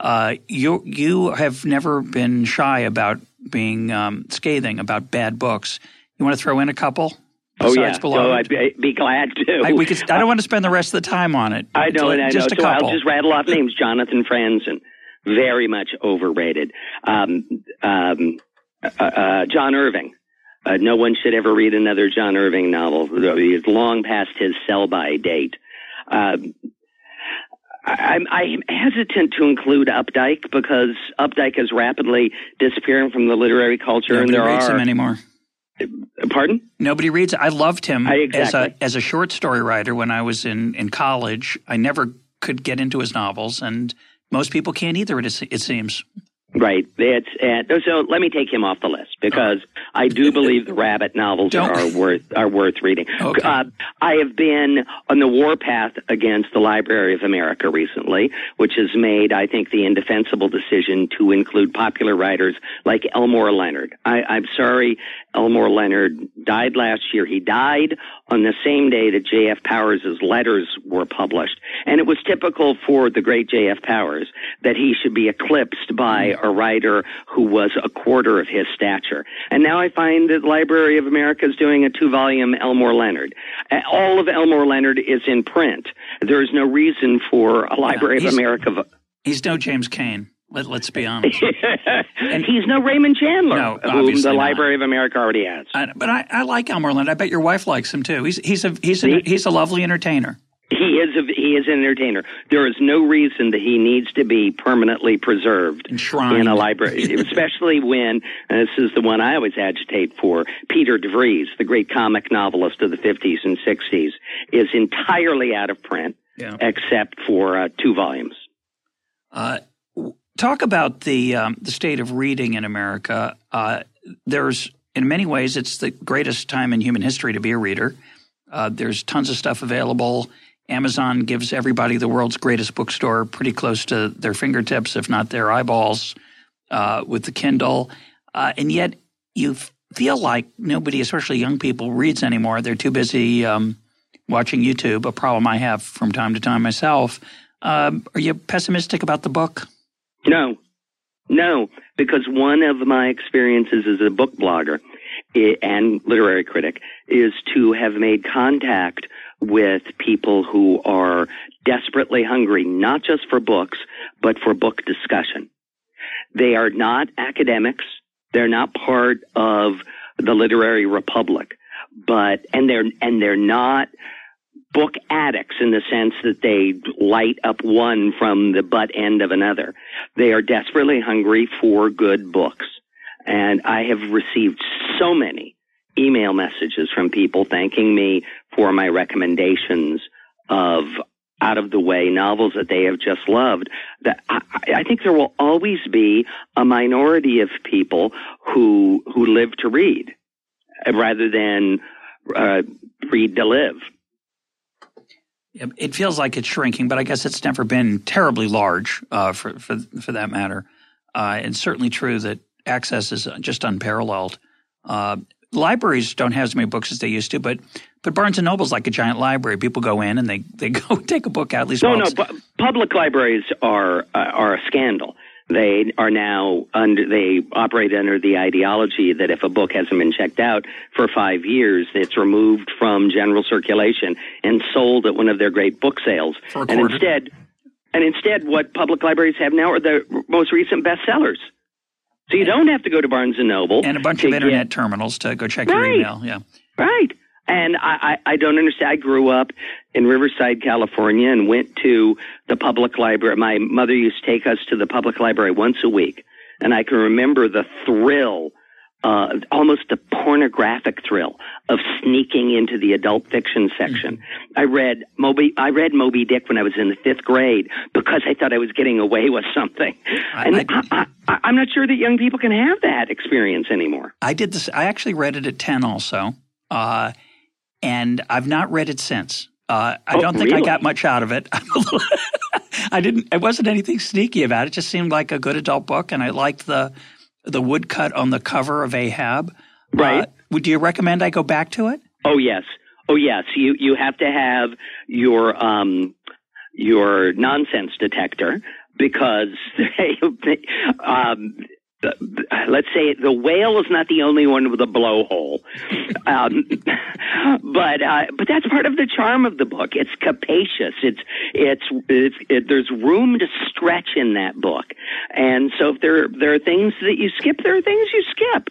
uh, you you have never been shy about being um, scathing about bad books. You want to throw in a couple? Oh yeah, so I'd be, be glad to. I, could, I, don't want to spend the rest of the time on it. I know, and I just know. A so couple. I'll just rattle off names: Jonathan Franzen, very much overrated. Um, um, uh, uh, John Irving, uh, no one should ever read another John Irving novel. He's long past his sell-by date. Um, I'm, I'm hesitant to include Updike because Updike is rapidly disappearing from the literary culture, Nobody and there reads are him anymore. Pardon? Nobody reads. I loved him I, exactly. as a as a short story writer when I was in in college. I never could get into his novels, and most people can't either. It, it seems. Right. It's uh, so. Let me take him off the list because I do believe the Rabbit novels Don't. are worth are worth reading. Okay. Uh, I have been on the warpath against the Library of America recently, which has made, I think, the indefensible decision to include popular writers like Elmore Leonard. I, I'm sorry, Elmore Leonard died last year. He died on the same day that J.F. Powers' letters were published, and it was typical for the great J.F. Powers that he should be eclipsed by a writer who was a quarter of his stature. And now I find that the Library of America is doing a two volume Elmore Leonard. All of Elmore Leonard is in print. There is no reason for a Library of he's- America. He's no James Cain. Let, let's be <laughs> honest. and he's no Raymond Chandler, No, whom the not. Library of America already has. I, but I, I like Elmore Leonard. I bet your wife likes him too. He's he's a he's a, he's a lovely entertainer. He is a, he is an entertainer. There is no reason that he needs to be permanently preserved Enshrined. in a library, <laughs> especially when and this is the one I always agitate for. Peter De Vries, the great comic novelist of the 50s and 60s, is entirely out of print Yeah. except for uh, two volumes. Uh, talk about the um, the state of reading in America. Uh, there's in many ways it's the greatest time in human history to be a reader. Uh, there's tons of stuff available. Amazon gives everybody the world's greatest bookstore pretty close to their fingertips, if not their eyeballs, uh, with the Kindle. Uh, and yet you feel like nobody, especially young people, reads anymore. They're too busy um, watching YouTube, a problem I have from time to time myself. Um, are you pessimistic about the book? No, no, because one of my experiences as a book blogger and literary critic is to have made contact with people who are desperately hungry, not just for books, but for book discussion. They are not academics. They're not part of the literary republic, but, and they're, and they're not book addicts in the sense that they light up one from the butt end of another. They are desperately hungry for good books. And I have received so many email messages from people thanking me for my recommendations of out of the way novels that they have just loved. That I, I think there will always be a minority of people who who live to read rather than uh, read to live. It feels like it's shrinking, but I guess it's never been terribly large uh, for, for for that matter. Uh, it's certainly true that access is just unparalleled. Uh, libraries don't have as many books as they used to, but but Barnes and Noble's like a giant library. People go in and they they <laughs> go take a book out. At least no, no. public libraries are uh, are a scandal. They are now under, they operate under the ideology that if a book hasn't been checked out for five years, it's removed from general circulation and sold at one of their great book sales. and instead, and instead, what public libraries have now are the most recent bestsellers. So you don't have to go to Barnes and Noble and a bunch of internet get, terminals to go check right, your email. Yeah, right. And I, I, I don't understand. I grew up in Riverside, California, and went to the public library. My mother used to take us to the public library once a week, and I can remember the thrill uh, almost a pornographic thrill of sneaking into the adult fiction section. Mm-hmm. I read Moby. I read Moby Dick when I was in the fifth grade because I thought I was getting away with something. I, and I, I, am not sure that young people can have that experience anymore. I did this. I actually read it at ten, also, uh, and I've not read it since. Uh, I oh, don't think really? I got much out of it. <laughs> <laughs> I didn't. It wasn't anything sneaky about it. It just seemed like a good adult book, and I liked the the woodcut on the cover of Ahab. Right. Uh, would you recommend I go back to it? Oh yes. Oh yes. You you have to have your um your nonsense detector because <laughs> they, um, let's say the whale is not the only one with a blowhole, um, <laughs> but uh, but that's part of the charm of the book. It's capacious. It's it's, it's it, there's room to stretch in that book, and so if there there are things that you skip, there are things you skip.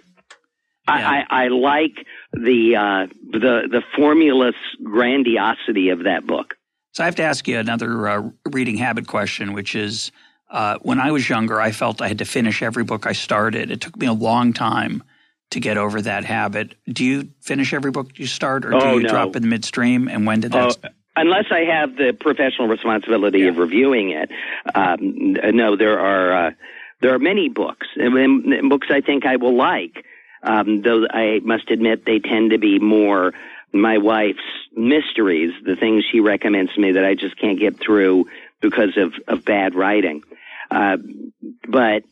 Yeah. I, I, I like the uh, the the formulous grandiosity of that book. So I have to ask you another uh, reading habit question, which is uh, when I was younger, I felt I had to finish every book I started. It took me a long time to get over that habit. Do you finish every book you start, or do oh, you no. drop in the midstream? And when did that? Oh, unless I have the professional responsibility yeah. of reviewing it, um, no. There are uh, there are many books, and books I think I will like. Um, though I must admit they tend to be more my wife's mysteries, the things she recommends to me that I just can't get through because of, of bad writing. Uh, but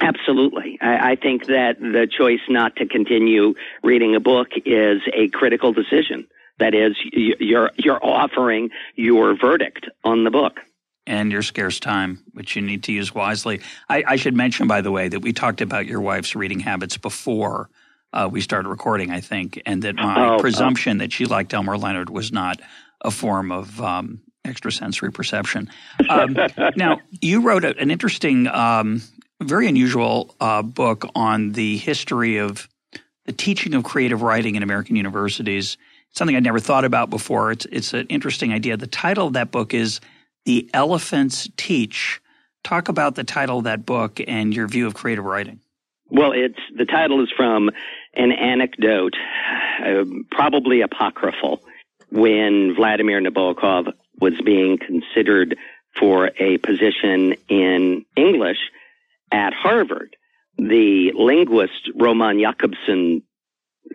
absolutely, I, I think that the choice not to continue reading a book is a critical decision. That is, you're you're offering your verdict on the book and your scarce time, which you need to use wisely. I, I, should mention, by the way, that we talked about your wife's reading habits before uh, we started recording, I think, and that my oh, oh. presumption oh. that she liked Elmore Leonard was not a form of um, extrasensory perception. Um, <laughs> now, you wrote a, an interesting, um, very unusual uh, book on the history of the teaching of creative writing in American universities. Something I'd never thought about before. It's it's an interesting idea. The title of that book is "The Elephants Teach." Talk about the title of that book and your view of creative writing. Well, it's the title is from an anecdote, uh, probably apocryphal, when Vladimir Nabokov was being considered for a position in English at Harvard. The linguist Roman Jakobson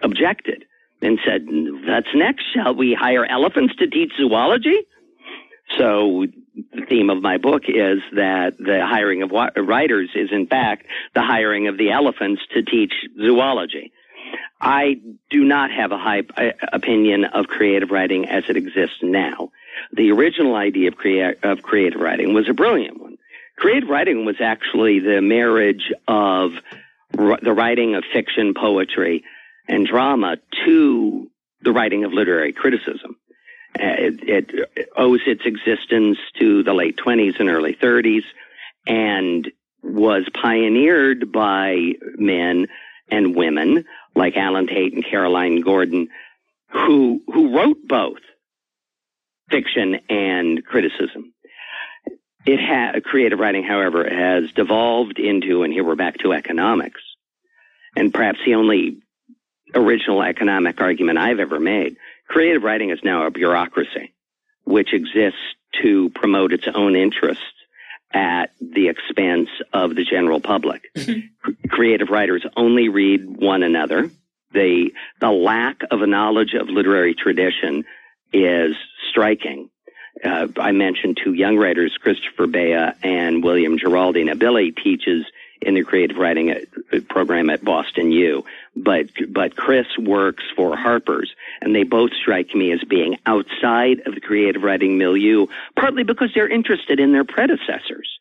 objected and said, That's next. Shall we hire elephants to teach zoology? So the theme of my book is that the hiring of writers is in fact the hiring of the elephants to teach zoology. I do not have a high uh, opinion of creative writing as it exists now the original idea of, crea- of creative writing was a brilliant one. Creative writing was actually the marriage of r- the writing of fiction, poetry, and drama to the writing of literary criticism. It, it, owes its existence to the late 20s and early 30s and was pioneered by men and women like Allen Tate and Caroline Gordon who who wrote both fiction and criticism. It ha- creative writing, however, has devolved into, and here we're back to economics, and perhaps the only original economic argument I've ever made. Creative writing is now a bureaucracy, which exists to promote its own interests at the expense of the general public. Mm-hmm. Creative writers only read one another. The, the lack of a knowledge of literary tradition is striking. Uh, I mentioned two young writers, Christopher Beha and William Giraldi. Now, Billy teaches in the creative writing uh, program at Boston U, but but Chris works for Harper's, and they both strike me as being outside of the creative writing milieu, partly because they're interested in their predecessors.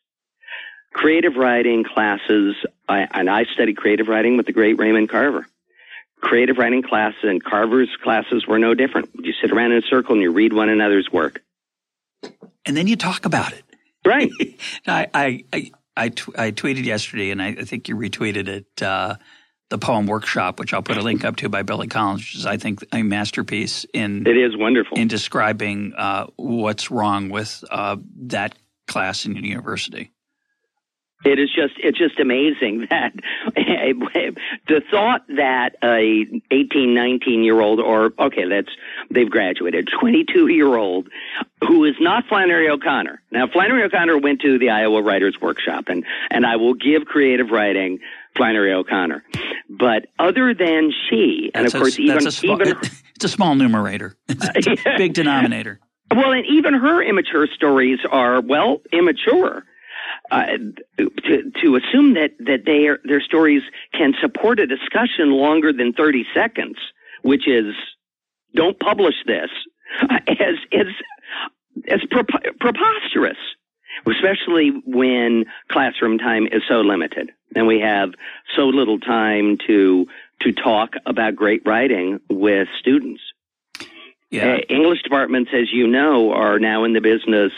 Creative writing classes, I, and I studied creative writing with the great Raymond Carver creative writing classes and Carver's classes were no different. You sit around in a circle and you read one another's work. And then you talk about it. Right. <laughs> I, I, I, I, t- I tweeted yesterday, and I, I think you retweeted it, uh, the poem workshop, which I'll put a link up to by Billy Collins, which is, I think, a masterpiece in it is wonderful in describing uh, what's wrong with uh, that class in university. It is just it's just amazing <laughs> that the thought that a 18, 19 year old or okay, that's they've graduated, 22 year old who is not Flannery O'Connor. Now Flannery O'Connor went to the Iowa Writers Workshop and and I will give creative writing Flannery O'Connor. But other than she, and that's of course a, even <laughs> small, even it's a small numerator, <laughs> it's a big denominator. Well, and even her immature stories are well immature uh, to to assume that that their their stories can support a discussion longer than thirty seconds, which is don't publish this, uh, <laughs> as as as preposterous, especially when classroom time is so limited and we have so little time to to talk about great writing with students. Yeah. Uh, English departments, as you know, are now in the business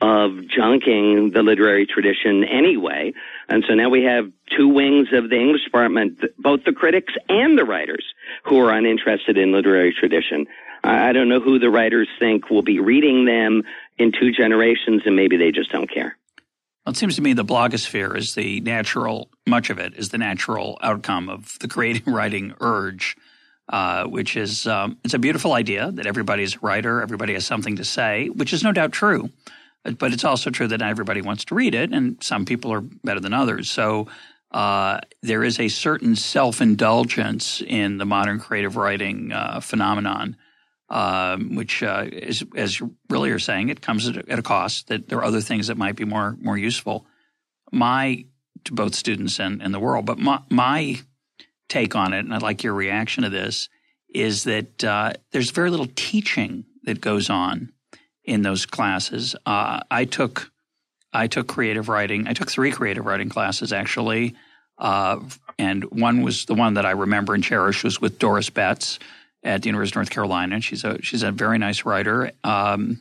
of junking the literary tradition anyway. And so now we have two wings of the English department, both the critics and the writers who are uninterested in literary tradition. I don't know who the writers think will be reading them in two generations, and maybe they just don't care. Well, it seems to me the blogosphere is the natural, much of it is the natural outcome of the creative <laughs> writing urge, uh, which is um, it's a beautiful idea that everybody's a writer, everybody has something to say, which is no doubt true. But it's also true that not everybody wants to read it, and some people are better than others. So uh, there is a certain self indulgence in the modern creative writing uh, phenomenon, um, which uh, is, as you really are saying, it comes at a, at a, cost. That there are other things that might be more more useful. My to both students and, and the world, but my, my take on it, and I'd like your reaction to this, is that uh, there's very little teaching that goes on in those classes. Uh, I took I took creative writing. I took three creative writing classes actually, uh, and one was the one that I remember and cherish was with Doris Betts at the University of North Carolina. She's a she's a very nice writer. Um,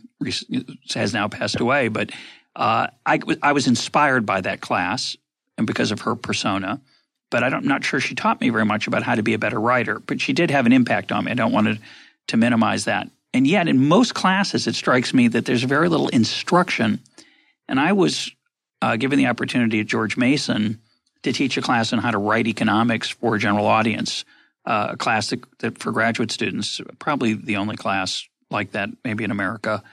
has now passed away, but uh, I I was inspired by that class and because of her persona. But I am not sure she taught me very much about how to be a better writer. But she did have an impact on me. I don't want to, to minimize that. And yet, in most classes, it strikes me that there's very little instruction. And I was uh, given the opportunity at George Mason to teach a class on how to write economics for a general audience, uh, a class that, that, for graduate students, probably the only class like that maybe in America.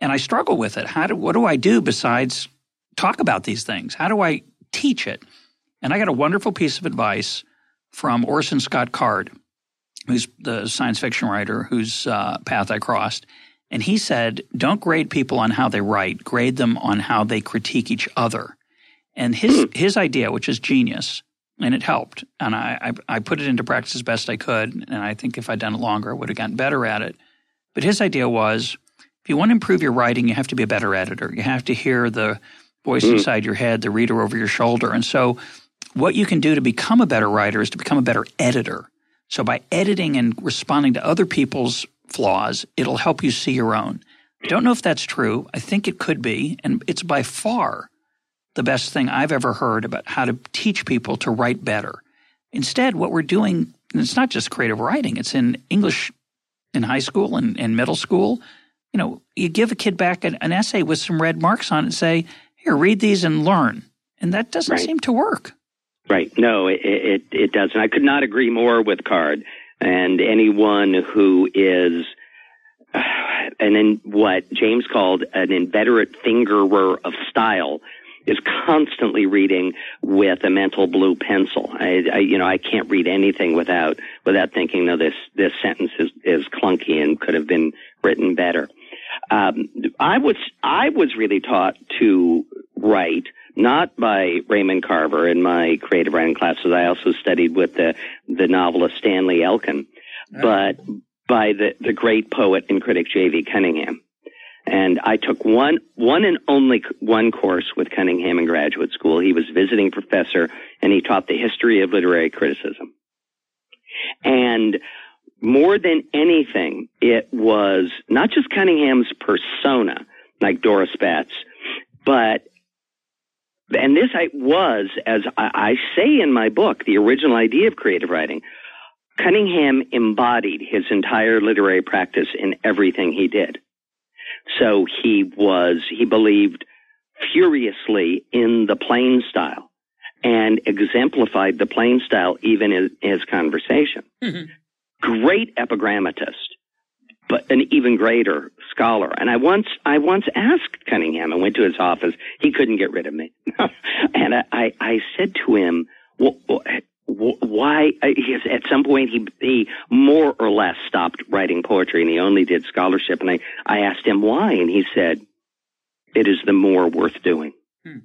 And I struggle with it. How do, what do I do besides talk about these things? How do I teach it? And I got a wonderful piece of advice from Orson Scott Card who's the science fiction writer whose uh, path I crossed. And he said, don't grade people on how they write, grade them on how they critique each other. And his, hmm. his idea, which is genius, and it helped. And I, I, I, put it into practice as best I could. And I think if I'd done it longer, I would have gotten better at it. But his idea was if you want to improve your writing, you have to be a better editor. You have to hear the voice mm. inside your head, the reader over your shoulder. And so, what you can do to become a better writer is to become a better editor. So by editing and responding to other people's flaws, it'll help you see your own. I don't know if that's true. I think it could be. And it's by far the best thing I've ever heard about how to teach people to write better. Instead, what we're doing, and it's not just creative writing, it's in English in high school and, and middle school. you know, you give a kid back an, an essay with some red marks on it and say, here, read these and learn. And that doesn't Right. seem to work. Right. No, it, it, it doesn't. I could not agree more with Card. And anyone who is uh, an in what James called an inveterate fingerer of style is constantly reading with a mental blue pencil. I, I you know I can't read anything without without thinking, no, this this sentence is is clunky and could have been written better. Um, I was I was really taught to write not by Raymond Carver in my creative writing classes. I also studied with the the novelist Stanley Elkin, but by the the great poet and critic J.V. Cunningham. And I took one one and only one course with Cunningham in graduate school. He was visiting professor, and he taught the history of literary criticism. And more than anything, it was not just Cunningham's persona, like Doris Betts, but and this I was, as I, I say in my book, the original idea of creative writing. Cunningham embodied his entire literary practice in everything he did. So he was, he believed furiously in the plain style and exemplified the plain style even in his conversation. Mm-hmm. Great epigrammatist, but an even greater scholar. And I once, I once asked Cunningham, I went to his office. He couldn't get rid of me. <laughs> and I, I, I said to him, "Wh- wh- wh- why uh, at some point he he more or less stopped writing poetry and he only did scholarship and I I asked him why and he said it is the more worth doing Hmm.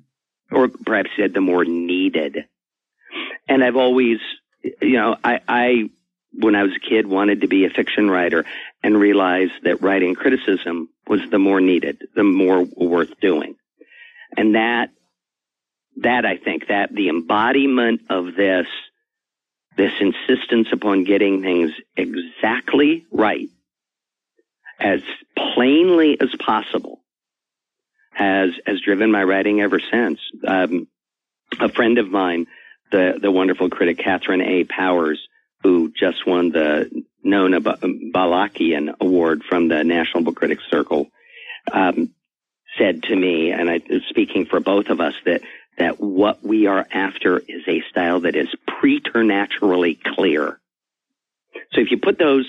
or perhaps he said the more needed and I've always you know I I when I was a kid wanted to be a fiction writer and realized that writing criticism was the more needed the more worth doing and that that I think that the embodiment of this this insistence upon getting things exactly right as plainly as possible has has driven my writing ever since. Um, a friend of mine, the the wonderful critic Katherine A. Powers, who just won the Nona Balakian Award from the National Book Critics Circle, um, said to me, and I speaking for both of us, that that what we are after is a style that is preternaturally clear. So if you put those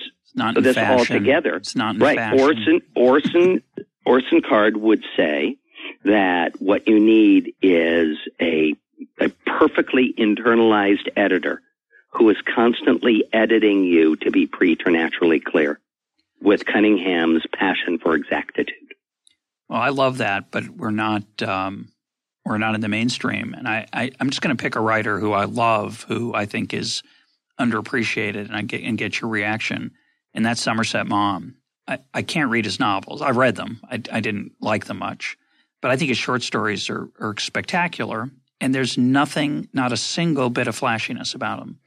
this fashion. all together, It's not right? fashion. Orson Orson Orson Card would say that what you need is a a perfectly internalized editor who is constantly editing you to be preternaturally clear with Cunningham's passion for exactitude. Well, I love that, but we're not um, we're not in the mainstream. And I, I I'm just going to pick a writer who I love, who I think is underappreciated, and I get and get your reaction. And that's Somerset Maugham. I, I can't read his novels. I've read them. I, I didn't like them much, but I think his short stories are, are spectacular. And there's nothing, not a single bit of flashiness about him.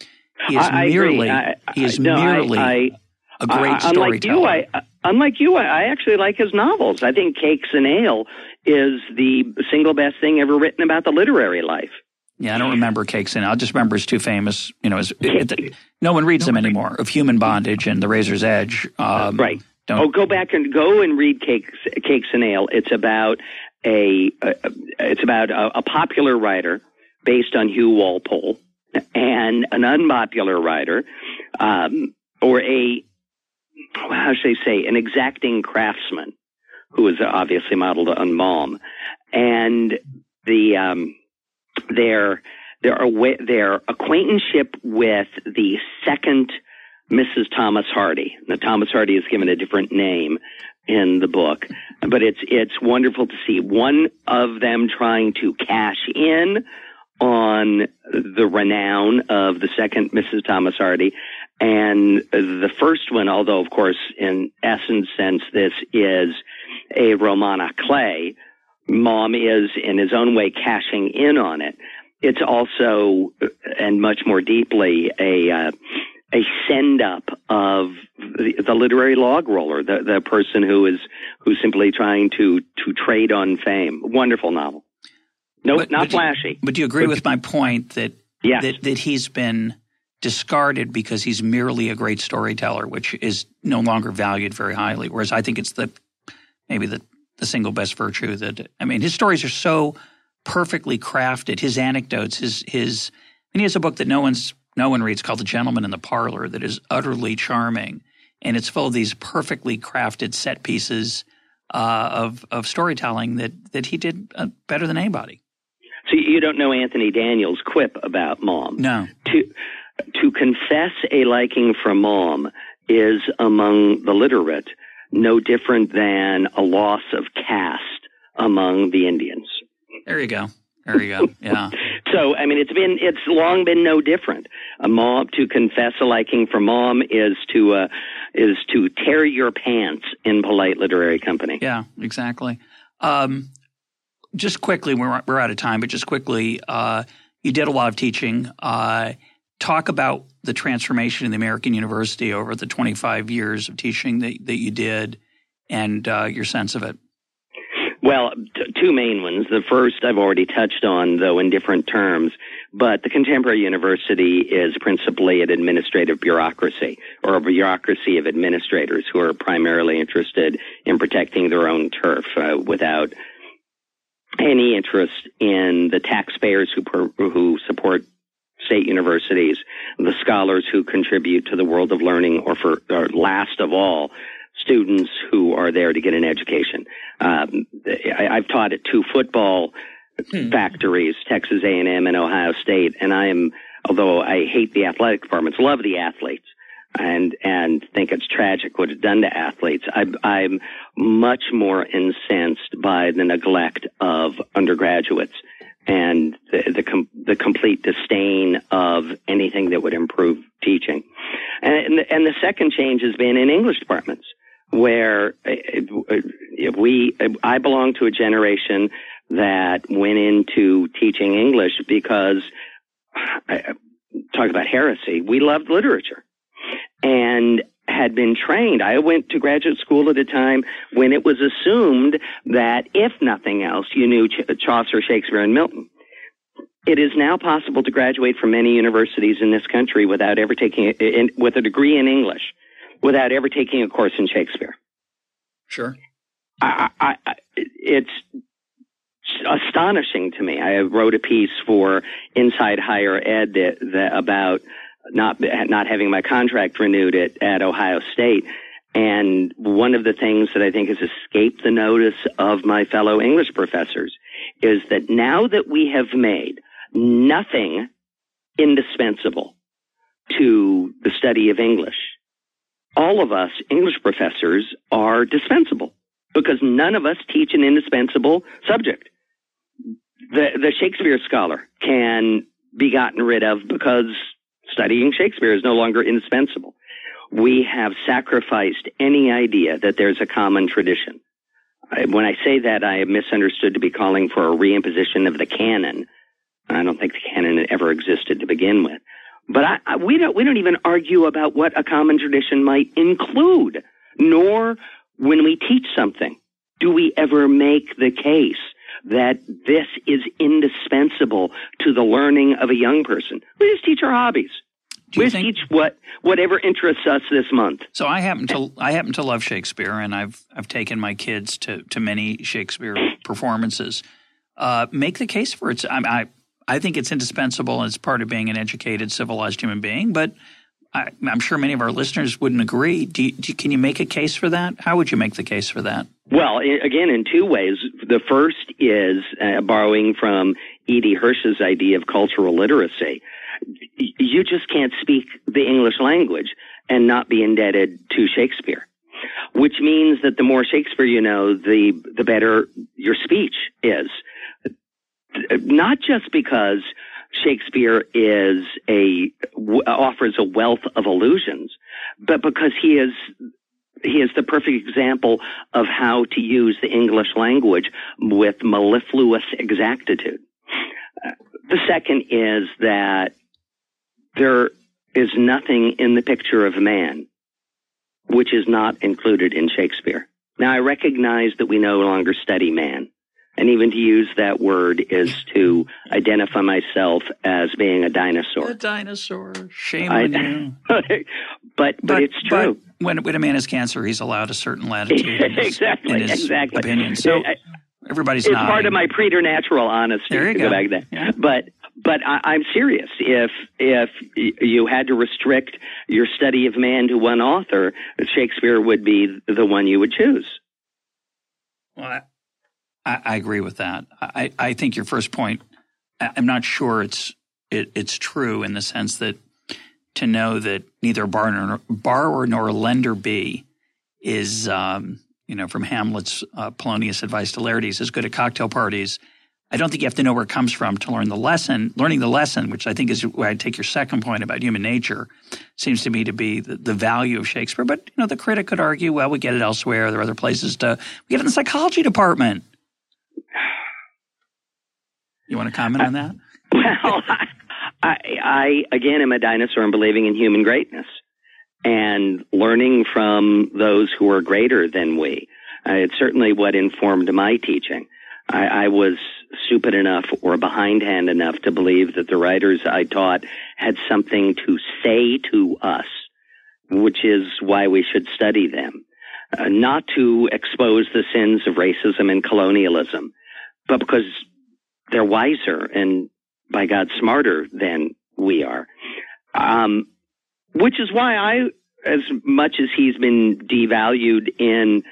He is I, merely I- he is no, merely I- a great Uh, unlike storyteller. you, I, uh, unlike you, I, actually like his novels. I think Cakes and Ale is the single best thing ever written about the literary life. Yeah, I don't remember Cakes in. I just remember his two famous. You know, his, <laughs> it, no one reads them anymore. Of Human Bondage and The Razor's Edge. Um, Right. Oh, go back and go and read Cakes, Cakes and Ale. It's about a, a it's about a, a popular writer based on Hugh Walpole and an unpopular writer, um, or a how should I say an exacting craftsman who is obviously modeled on Maugham, and the um, their their their acquaintanceship with the second Mrs. Thomas Hardy. Now, Thomas Hardy is given a different name in the book, but it's it's wonderful to see one of them trying to cash in on the renown of the second Mrs. Thomas Hardy, and the first one, although of course in essence sense this is a Romana Clay, Maugham is in his own way cashing in on it. It's also, and much more deeply, a uh, a send up of the, the literary log roller, the the person who is who's simply trying to to trade on fame. Wonderful novel. No, But- not but you- flashy. but do you agree But- with my point that Yes. that that he's been discarded because he's merely a great storyteller, which is no longer valued very highly. Whereas I think it's the maybe the, the single best virtue that, I mean, his stories are so perfectly crafted. His anecdotes, his, his, and he has a book that no one's, no one reads called The Gentleman in the Parlor that is utterly charming. And it's full of these perfectly crafted set pieces uh, of, of storytelling that, that he did uh, better than anybody. So you don't know Anthony Daniels' quip about Maugham? No. To, to confess a liking for Maugham is among the literate no different than a loss of caste among the Indians. There you go. There you go. Yeah. <laughs> so I mean, it's been it's long been no different. A Maugham to confess a liking for Maugham is to uh, is to tear your pants in polite literary company. Yeah, exactly. Um, just quickly, we're we're out of time, but just quickly, uh, you did a lot of teaching. Uh, talk about the transformation in the American University over the 25 years of teaching that, that you did and uh, your sense of it. Well, t- two main ones. The first I've already touched on, though in different terms, but the contemporary university is principally an administrative bureaucracy or a bureaucracy of administrators who are primarily interested in protecting their own turf uh, without any interest in the taxpayers who per- who support state universities, the scholars who contribute to the world of learning, or for or last of all, students who are there to get an education. Um, I, have taught at two football hmm. factories, Texas A&M and Ohio State, and I am, although I hate the athletic departments, love the athletes. And and think it's tragic what it's done to athletes. I, I'm much more incensed by the neglect of undergraduates and the the, com- the, complete disdain of anything that would improve teaching. And, and the second change has been in English departments, where uh, we I belong to a generation that went into teaching English because I, talk about heresy. We loved literature, and had been trained. I went to graduate school at a time when it was assumed that if nothing else, you knew Ch- Chaucer, Shakespeare, and Milton. It is now possible to graduate from many universities in this country without ever taking in, with a degree in English, without ever taking a course in Shakespeare. Sure. I, I, I, it's astonishing to me. I wrote a piece for Inside Higher Ed that, that about not not having my contract renewed at, at Ohio State. And one of the things that I think has escaped the notice of my fellow English professors is that now that we have made nothing indispensable to the study of English, all of us English professors are dispensable because none of us teach an indispensable subject. The, the Shakespeare scholar can be gotten rid of because studying Shakespeare is no longer indispensable. We have sacrificed any idea that there's a common tradition. When I say that, I am misunderstood to be calling for a reimposition of the canon. I don't think the canon ever existed to begin with. But I, I, we don't we don't even argue about what a common tradition might include. Nor when we teach something do we ever make the case that this is indispensable to the learning of a young person. We just teach our hobbies. we just think, teach what whatever interests us this month. So I happen to I happen to love Shakespeare, and I've I've taken my kids to to many Shakespeare performances. Uh, make the case for it. I, I I think it's indispensable as part of being an educated, civilized human being. But I, am sure many of our listeners wouldn't agree. Do you, do, can you make a case for that? How would you make the case for that? Well, again, in two ways. The first is uh, borrowing from E.D. Hirsch's idea of cultural literacy. You just can't speak the English language and not be indebted to Shakespeare, which means that the more Shakespeare you know, the the better your speech is. Not just because Shakespeare is a offers a wealth of illusions, but because he is he is the perfect example of how to use the English language with mellifluous exactitude. Uh, the second is that there is nothing in the picture of man which is not included in Shakespeare. Now, I recognize that we no longer study man. And even to use that word is to identify myself as being a dinosaur. A dinosaur. Shame I, on you. <laughs> but, but, but it's true. But, when when a man has cancer, he's allowed a certain <laughs> latitude. In his, exactly, in his exactly. Opinion. So everybody's it's nodding. part of my preternatural honesty There you to go. back then. Yeah. But but I, I'm serious. If if you had to restrict your study of man to one author, Shakespeare would be the one you would choose. Well, I, I agree with that. I, I think your first point. I'm not sure it's it, it's true in the sense that to know that neither borrower nor, borrower nor lender be is um, you know from Hamlet's uh, Polonius' advice to Laertes is good at cocktail parties. I don't think you have to know where it comes from to learn the lesson. Learning the lesson, which I think is where I take your second point about human nature, seems to me to be the, the value of Shakespeare. But you know, the critic could argue, well, we get it elsewhere. There are other places to we get it in the psychology department. You want to comment on that? <laughs> Well, I, I, I again am a dinosaur and believing in human greatness and learning from those who are greater than we. Uh, it's certainly what informed my teaching. I, I was stupid enough or behindhand enough to believe that the writers I taught had something to say to us, which is why we should study them. Uh, not to expose the sins of racism and colonialism, but because they're wiser and by God smarter than we are. Um, which is why I, as much as he's been devalued in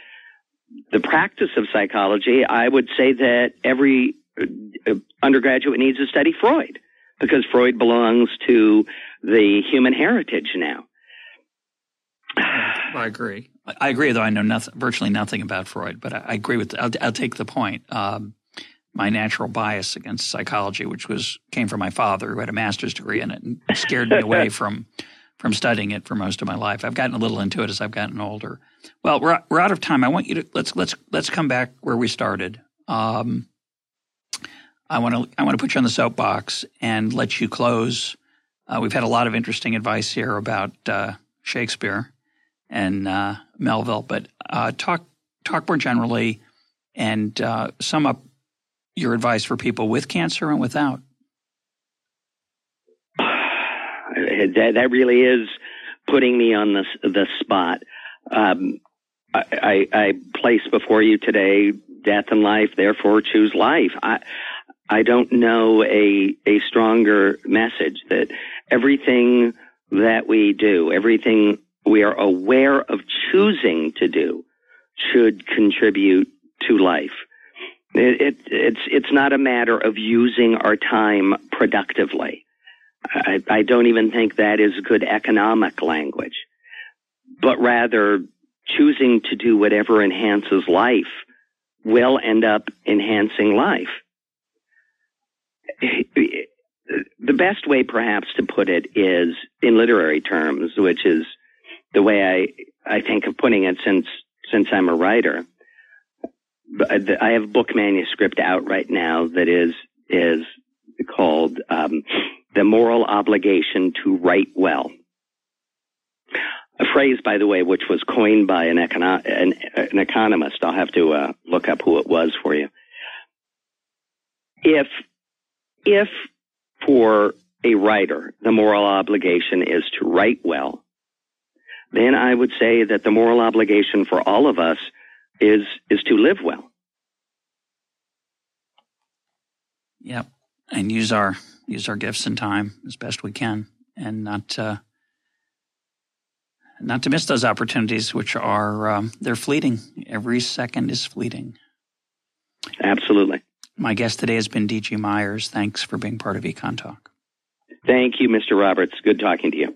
the practice of psychology, I would say that every uh, undergraduate needs to study Freud because Freud belongs to the human heritage now. <sighs> I agree. I agree, though I know nothing, virtually nothing about Freud, but I, I agree with. I'll, I'll take the point. Um, my natural bias against psychology, which was came from my father, who had a master's degree in it, and scared me away <laughs> from from studying it for most of my life. I've gotten a little into it as I've gotten older. Well, we're we're out of time. I want you to let's let's let's come back where we started. Um, I want to I want to put you on the soapbox and let you close. Uh, we've had a lot of interesting advice here about uh, Shakespeare and uh, Melville, but uh, talk talk more generally and uh, sum up your advice for people with cancer and without. <sighs> that, that really is putting me on the the spot. Um, I, I, I place before you today death and life. Therefore, choose life. I I don't know a a stronger message that everything that we do, everything we are aware of choosing to do, should contribute to life. It, it, it's it's not a matter of using our time productively. I, I don't even think that is good economic language, but rather choosing to do whatever enhances life will end up enhancing life. The best way, perhaps, to put it is in literary terms, which is the way I, I think of putting it since since I'm a writer. I have a book manuscript out right now that is is called um, "The Moral Obligation to Write Well." A phrase, by the way, which was coined by an, econo- an, an economist. I'll have to uh, look up who it was for you. If if for a writer the moral obligation is to write well, then I would say that the moral obligation for all of us is is to live well. Yep, and use our use our gifts and time as best we can, and not uh, not to miss those opportunities, which are um, they're fleeting. Every second is fleeting. Absolutely. My guest today has been D.G. Myers. Thanks for being part of Econ Talk. Thank you, Mr. Roberts. Good talking to you.